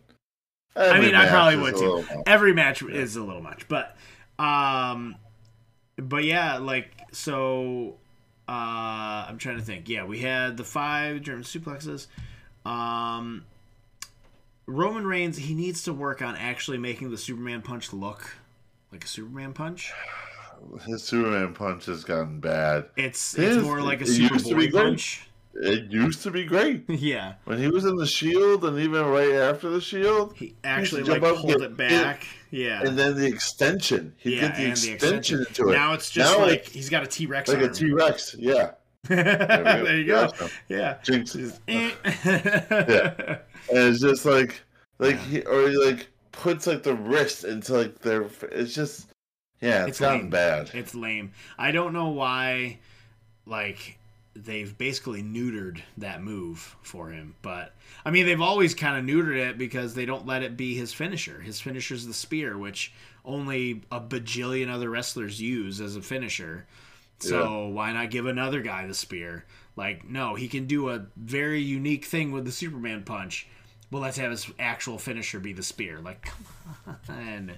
B: I mean, I probably would too. Every match is a little much, but um, but yeah, like so. Uh, I'm trying to think. Yeah, we had the five German suplexes. Um, Roman Reigns, he needs to work on actually making the Superman punch look like a Superman punch.
A: His Superman punch has gotten bad.
B: It's
A: His-
B: it's more like a
A: it
B: Superboy punch.
A: It used to be great *laughs*
B: yeah,
A: when he was in the Shield, and even right after the Shield,
B: he actually
A: jump
B: like pulled
A: get
B: it back. Yeah,
A: and then the extension. He'd
B: yeah,
A: get the
B: and
A: extension, into it.
B: Now it's just
A: Now
B: like he's got a T Rex
A: like a
B: arm.
A: T Rex. Yeah. *laughs*
B: there you go.
A: Yeah.
B: Yeah.
A: Jinx.
B: Eh. *laughs*
A: And it's just like, like he or he like puts like the wrist into like their. It's just, yeah, it's
B: It's
A: gotten
B: lame.
A: bad.
B: It's lame. I don't know why, like, they've basically neutered that move for him. But, I mean, they've always kind of neutered it because they don't let it be his finisher. His finisher's the spear, which only a bajillion other wrestlers use as a finisher. So why not give another guy the spear? Like, no, he can do a very unique thing with the Superman punch. Well, let's have his actual finisher be the spear. Like, *laughs* come on.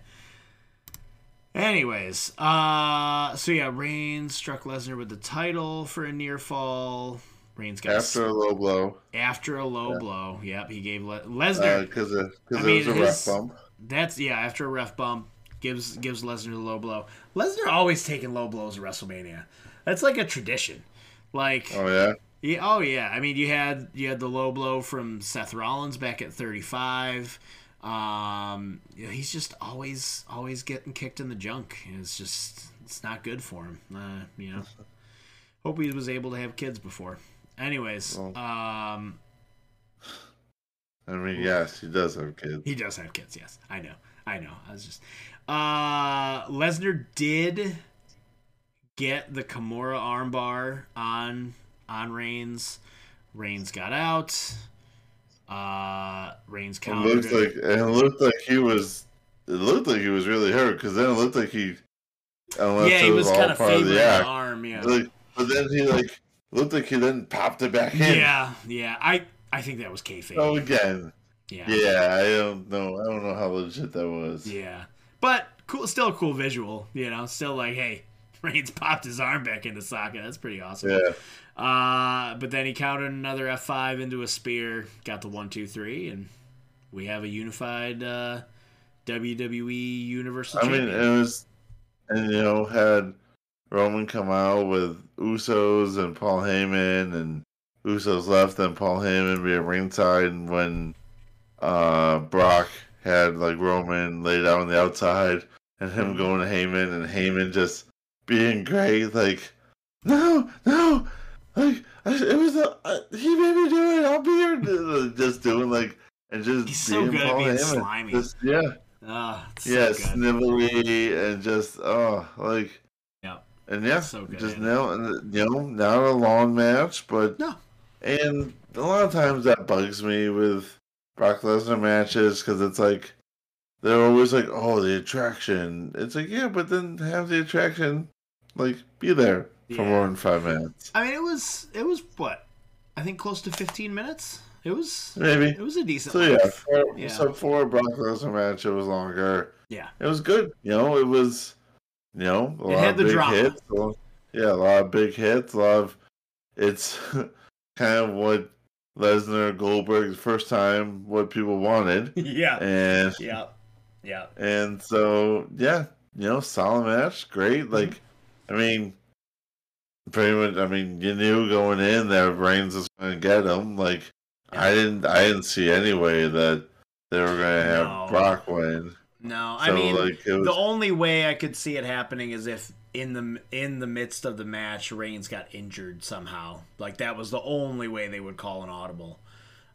B: Anyways, uh, so yeah, Reigns struck Lesnar with the title for a near fall. Reigns got
A: After a low blow,
B: after a low blow. Yep, he gave Le- Lesnar.
A: because uh, because it was a
B: his-
A: rough bump.
B: that's yeah, after a ref bump, gives gives Lesnar the low blow. Lesnar always taking low blows at WrestleMania. That's like a tradition. Like
A: Oh yeah,
B: yeah, oh yeah. I mean, you had you had the low blow from Seth Rollins back at 35. Um, you know, he's just always always getting kicked in the junk. It's just it's not good for him. Uh, you know. Hope he was able to have kids before. Anyways,
A: Well.
B: um,
A: I mean yes, he does have kids.
B: he does have kids. Yes, I know. I know. I was just uh, Lesnar did get the Kimura armbar on on Reigns. Reigns got out. Uh, Reigns
A: It
B: countered
A: looked like and it looked like he was. It looked like he was really hurt because then it looked like he. Unless
B: yeah, he
A: was,
B: was kind of favoring
A: the
B: the arm. Yeah,
A: Like, but then he like looked like he then popped it back in.
B: yeah, yeah. I I think that was kayfabe.
A: Oh again.
B: yeah.
A: Yeah, I don't know. I don't know how legit that was.
B: Yeah. But cool still a cool visual, you know, still like, hey, Reigns popped his arm back into socket. That's pretty awesome.
A: Yeah.
B: Uh but then he countered another F five into a spear, got the one, two, three, and we have a unified uh WWE Universal
A: I mean, it was, and you know, had Roman come out with Usos and Paul Heyman, and Usos left, and Paul Heyman be at ringside, and when uh, Brock had like Roman laid out on the outside, and him going to Heyman, and Heyman just being great, like, no, no, like I, it was a, uh, he made me do it. I'll be here, *laughs* just doing like. And just
B: He's so good at being slimy.
A: Just, yeah,
B: Ah, it's
A: yeah,
B: so
A: snivelly and just oh, like
B: yeah,
A: and yeah,
B: So good,
A: just now, you know, not a long match, but
B: No.
A: and a lot of times that bugs me with Brock Lesnar matches because it's like they're always like, oh, the attraction. It's like yeah, but then have the attraction like be there for
B: Yeah.
A: more than five minutes,
B: I mean it was it was what? I think close to fifteen minutes. It was
A: maybe.
B: it was a decent
A: So yeah, for,
B: Yeah.
A: so for a Brock Lesnar match, it was longer.
B: Yeah.
A: It was good. You know, it was, you know, a
B: It
A: lot
B: had
A: of
B: the
A: big
B: drama.
A: hits. lot- Yeah, a lot of big hits. A lot of, it's *laughs* kind of what Lesnar Goldberg's first time, what people wanted, *laughs*
B: yeah.
A: and
B: Yeah. Yeah.
A: and so yeah, you know, solid match, great.
B: Mm-hmm.
A: Like, I mean, pretty much. I mean, you knew going in that Reigns was going to get him. Like, I didn't, I didn't see any way that they were going to have
B: No.
A: Brock win.
B: No,
A: So
B: I mean
A: like, was,
B: the only way I could see it happening is if in the in the midst of the match Reigns got injured somehow. Like that was the only way they would call an audible.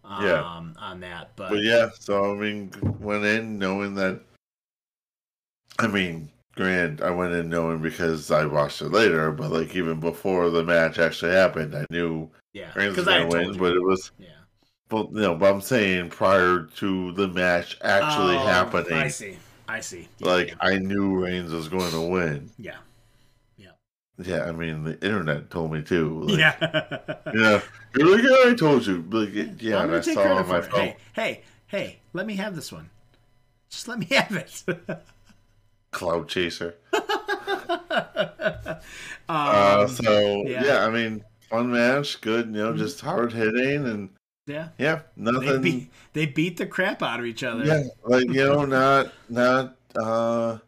B: Um,
A: Yeah.
B: on that, but,
A: But yeah, so I mean, went in knowing that. I mean, granted, I went in knowing because I watched it later, but like even before the match actually happened, I knew
B: yeah,
A: Reigns was going to win. But it was,
B: yeah,
A: but you know, but I'm saying prior to the match actually
B: Oh,
A: happening,
B: I see, I see. Yeah,
A: like
B: yeah,
A: I knew Reigns was going to win.
B: yeah,
A: Yeah, I mean, the internet told me too. Like,
B: yeah. *laughs*
A: yeah. You're like, yeah, I told you. Like, yeah, and I saw it on my phone.
B: Hey, hey, hey! Let me have this one. Just let me *laughs* have it.
A: Cloud chaser. *laughs*
B: um,
A: Uh, so
B: yeah.
A: yeah. I mean, fun match, good. You know,
B: Mhm.
A: just hard hitting, and
B: Yeah.
A: Yeah,
B: They
A: nothing.
B: beat, they beat the crap out of each other.
A: Yeah, like you know, not not uh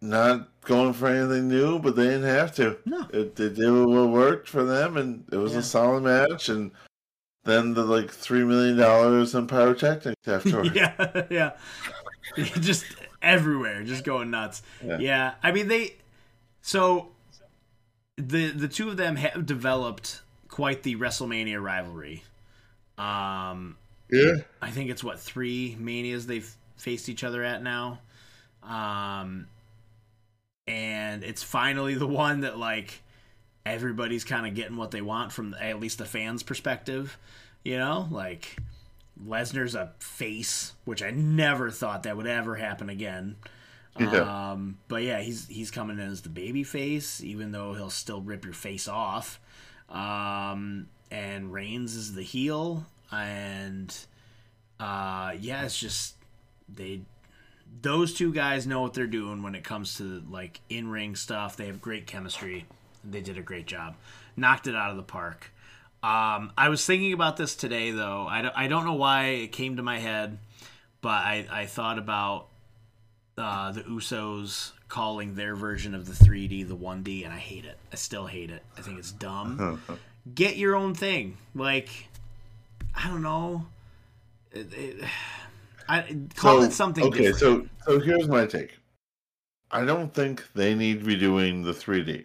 A: not going for anything new, but they didn't have to.
B: No.
A: It, they did what worked for them, and it was
B: Yeah.
A: a solid match. And then the like three million dollars in pyrotechnics *laughs* afterwards.
B: yeah, yeah. *laughs* just everywhere, just going nuts.
A: Yeah.
B: Yeah. I mean they so the the two of them have developed quite the WrestleMania rivalry. Um
A: yeah.
B: I think it's what three manias they've faced each other at now. Um and it's finally the one that like everybody's kind of getting what they want from at least the fans perspective, you know? Like Lesnar's a face, which I never thought that would ever happen again.
A: Yeah.
B: Um, but yeah, he's he's coming in as the baby face, even though he'll still rip your face off. Um, and Reigns is the heel, and uh, yeah, it's just they those two guys know what they're doing when it comes to like in ring stuff. They have great chemistry. They did a great job, knocked it out of the park. Um, I was thinking about this today, though. I don't, I don't know why it came to my head, but I, I thought about uh, the Usos calling their version of the 3D the 1D, and I hate it. I still hate it. I think it's dumb. *laughs* Get your own thing. Like, I don't know. It, it, I call
A: So,
B: it something
A: Okay,
B: different.
A: so so here's my take. I don't think they need to be doing the 3D.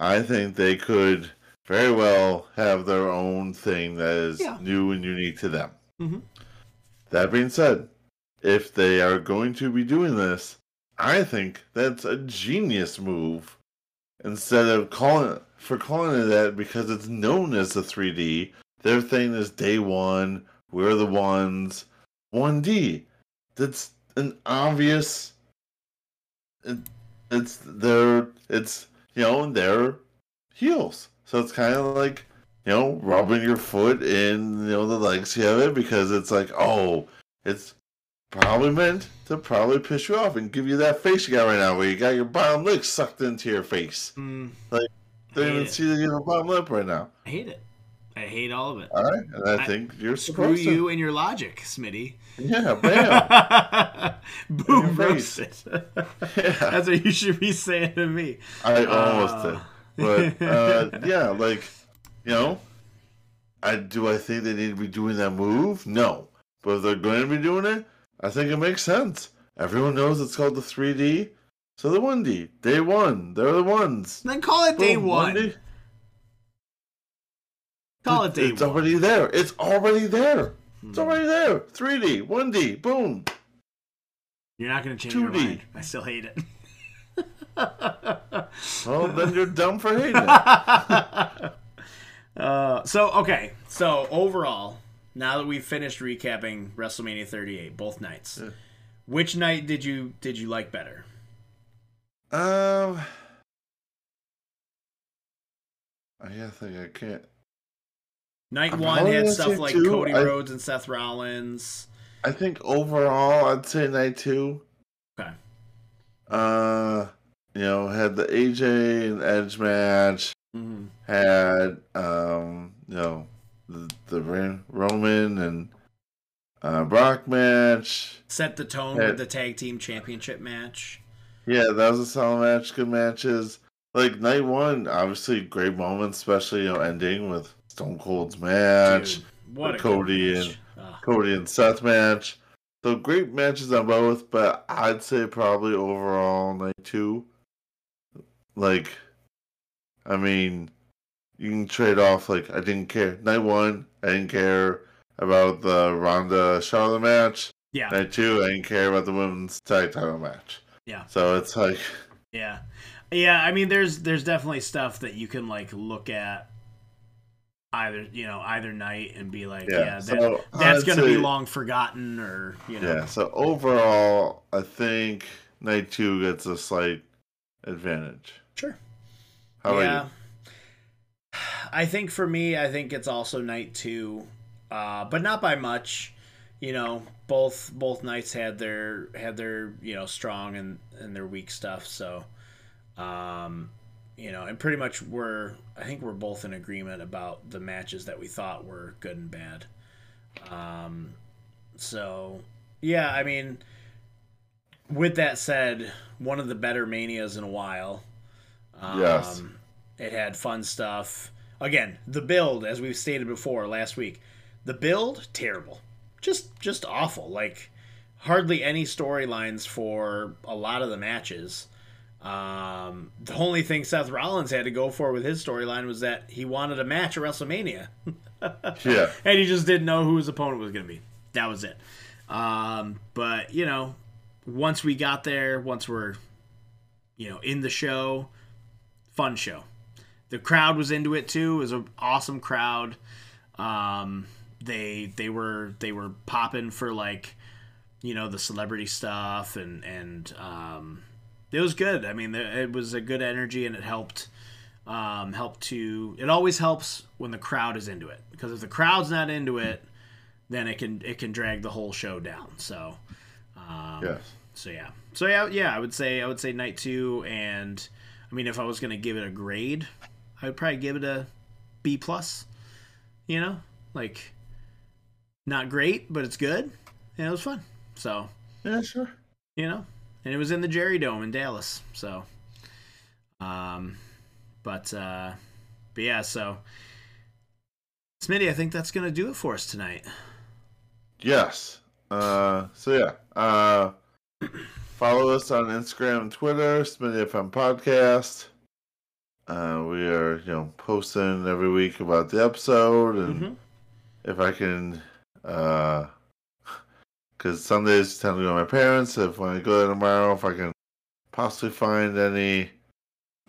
A: I think they could very well have their own thing that is
B: Yeah.
A: new and unique to them.
B: Mhm.
A: That being said, if they are going to be doing this, I think that's a genius move. Instead of calling for calling it that because it's known as the 3D, their thing is day one. We're the ones. 1D. That's an obvious. It, it's their. It's you know their heels. So it's kind of like you know rubbing your foot in you know the legacy of it because it's like oh it's probably meant to probably piss you off and give you that face you got right now where you got your bottom lip sucked into your face.
B: Mm,
A: Like, Don't even
B: it.
A: see that you have a bottom lip right now.
B: I hate it. I hate all of it.
A: All right, and I,
B: I-
A: think you're
B: Screw
A: supposed
B: you and your logic, Smitty.
A: to. Yeah, bam. *laughs*
B: Boom, roasted.
A: yeah,
B: That's what you should be saying to me.
A: I almost
B: Uh.
A: did, but uh, *laughs* yeah, like you know, I do. I think they need to be doing that move. No, but if they're going to be doing it, I think it makes sense. Everyone knows it's called the 3D, so the 1D. Day one, they're the ones.
B: Then call it day one.
A: 1D.
B: Call it day
A: It's
B: one.
A: already there. It's already there. It's
B: Hmm.
A: already there. 3D, 1D, boom.
B: You're not going to change your
A: 2D.
B: mind. I still hate it. *laughs*
A: Well, then you're dumb for hating it. *laughs*
B: uh, so okay, so overall, now that we've finished recapping WrestleMania 38, both nights,
A: Yeah.
B: which night did you did you like better?
A: Um, I think. I can't.
B: Night
A: I'm
B: one had stuff like
A: two.
B: Cody
A: I-
B: Rhodes and Seth Rollins.
A: I think overall, I'd say night two.
B: Okay.
A: Uh, you know, had the AJ and Edge match.
B: Mm-hmm.
A: Had um, you know, the the Roman and uh, Brock match.
B: Set the tone
A: Yeah.
B: with the tag team championship match.
A: Yeah, that was a solid match. Good matches. Like night one, obviously great moments, especially you know ending with Stone Cold's match,
B: Dude, what a
A: Cody
B: match.
A: and-
B: Ugh.
A: Cody and Seth match. So great matches on both, but I'd say probably overall night two. Like, I mean, you can trade off. Like, I didn't care. Night one, I didn't care about the Ronda Charlotte match.
B: yeah,
A: Night two, I didn't care about the women's tag title match.
B: Yeah.
A: So it's like,
B: yeah, yeah. I mean, there's there's definitely stuff that you can like look at either you know either night and be like,
A: Yeah,
B: yeah, that,
A: so
B: that's
A: I'd
B: gonna be long forgotten, or you know,
A: yeah. So overall, I think night two gets a slight advantage.
B: sure.
A: How
B: yeah.
A: about *sighs*
B: I think for me, I think it's also night two, uh, but not by much. You know, both both nights had their had their you know strong and and their weak stuff. So, um, you know, and pretty much we're I think we're both in agreement about the matches that we thought were good and bad. Um, so yeah, I mean, with that said, one of the better manias in a while. Um,
A: Yes.
B: It had fun stuff. Again, the build, as we've stated before last week, the build terrible, just just awful. Like hardly any storylines for a lot of the matches. Um, the only thing Seth Rollins had to go for with his storyline was that he wanted a match at WrestleMania. *laughs*
A: Yeah.
B: and he just didn't know who his opponent was going to be. That was it. Um, but you know, once we got there, once we're you know in the show, fun show. The crowd was into it too. It was an awesome crowd. Um, they they were they were popping for like you know the celebrity stuff and and um, it was good. I mean, it was a good energy and it helped um, helped to. It always helps when the crowd is into it because if the crowd's not into it, then it can it can drag the whole show down. So, um,
A: Yes.
B: so yeah, so yeah, yeah. I would say I would say night two, and I mean, if I was gonna give it a grade, I would probably give it a B plus. You know, like not great, but it's good, and it was fun. So
A: Yeah, sure.
B: you know, and it was in the Jerry Dome in Dallas. So, um, but uh, but yeah, so Smitty, I think that's gonna do it for us tonight.
A: Yes. Uh, so yeah. Uh, *clears throat* follow us on Instagram and Twitter, Smitty FM Podcast. Uh, we are, you know, posting every week about the episode, and
B: Mhm.
A: if I can, uh, because Sundays tend to go to my parents. If when I go there tomorrow, if I can possibly find any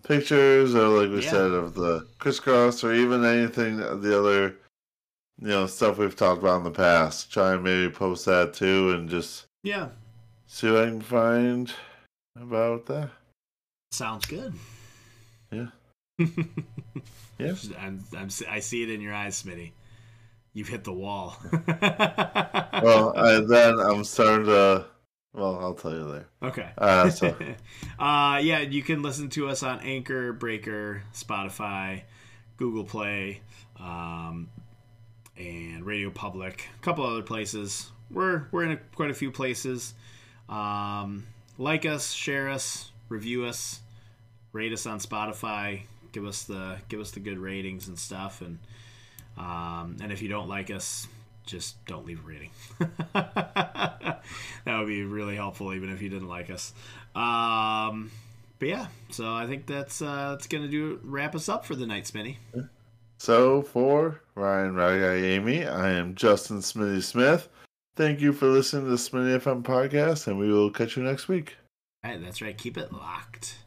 A: pictures or like we
B: Yeah.
A: said of the Kris Kross or even anything uh, the other you know stuff we've talked about in the past try and maybe post that too and just
B: Yeah,
A: see what i can find about that
B: sounds good.
A: Yeah. *laughs* Yeah.
B: I'm, I'm, I see it in your eyes, Smitty. You've hit the wall. *laughs*
A: well and then i'm starting to well i'll tell you later
B: okay.
A: uh so *laughs*
B: uh, yeah, you can listen to us on Anchor, Breaker, Spotify, Google Play, um, and Radio Public. A couple other places. We're we're in a, quite a few places. Um, like us, share us, review us, rate us on Spotify. Give us the give us the good ratings and stuff. And um, and if you don't like us, just don't leave a rating. *laughs* that would be really helpful, even if you didn't like us. Um, but yeah, so I think that's uh, that's gonna do wrap us up for the night, Smitty.
A: so for ryan Ragai amy i am justin smitty smith thank you for listening to the smitty fm podcast and we will catch you next week
B: All right, that's right. Keep it locked.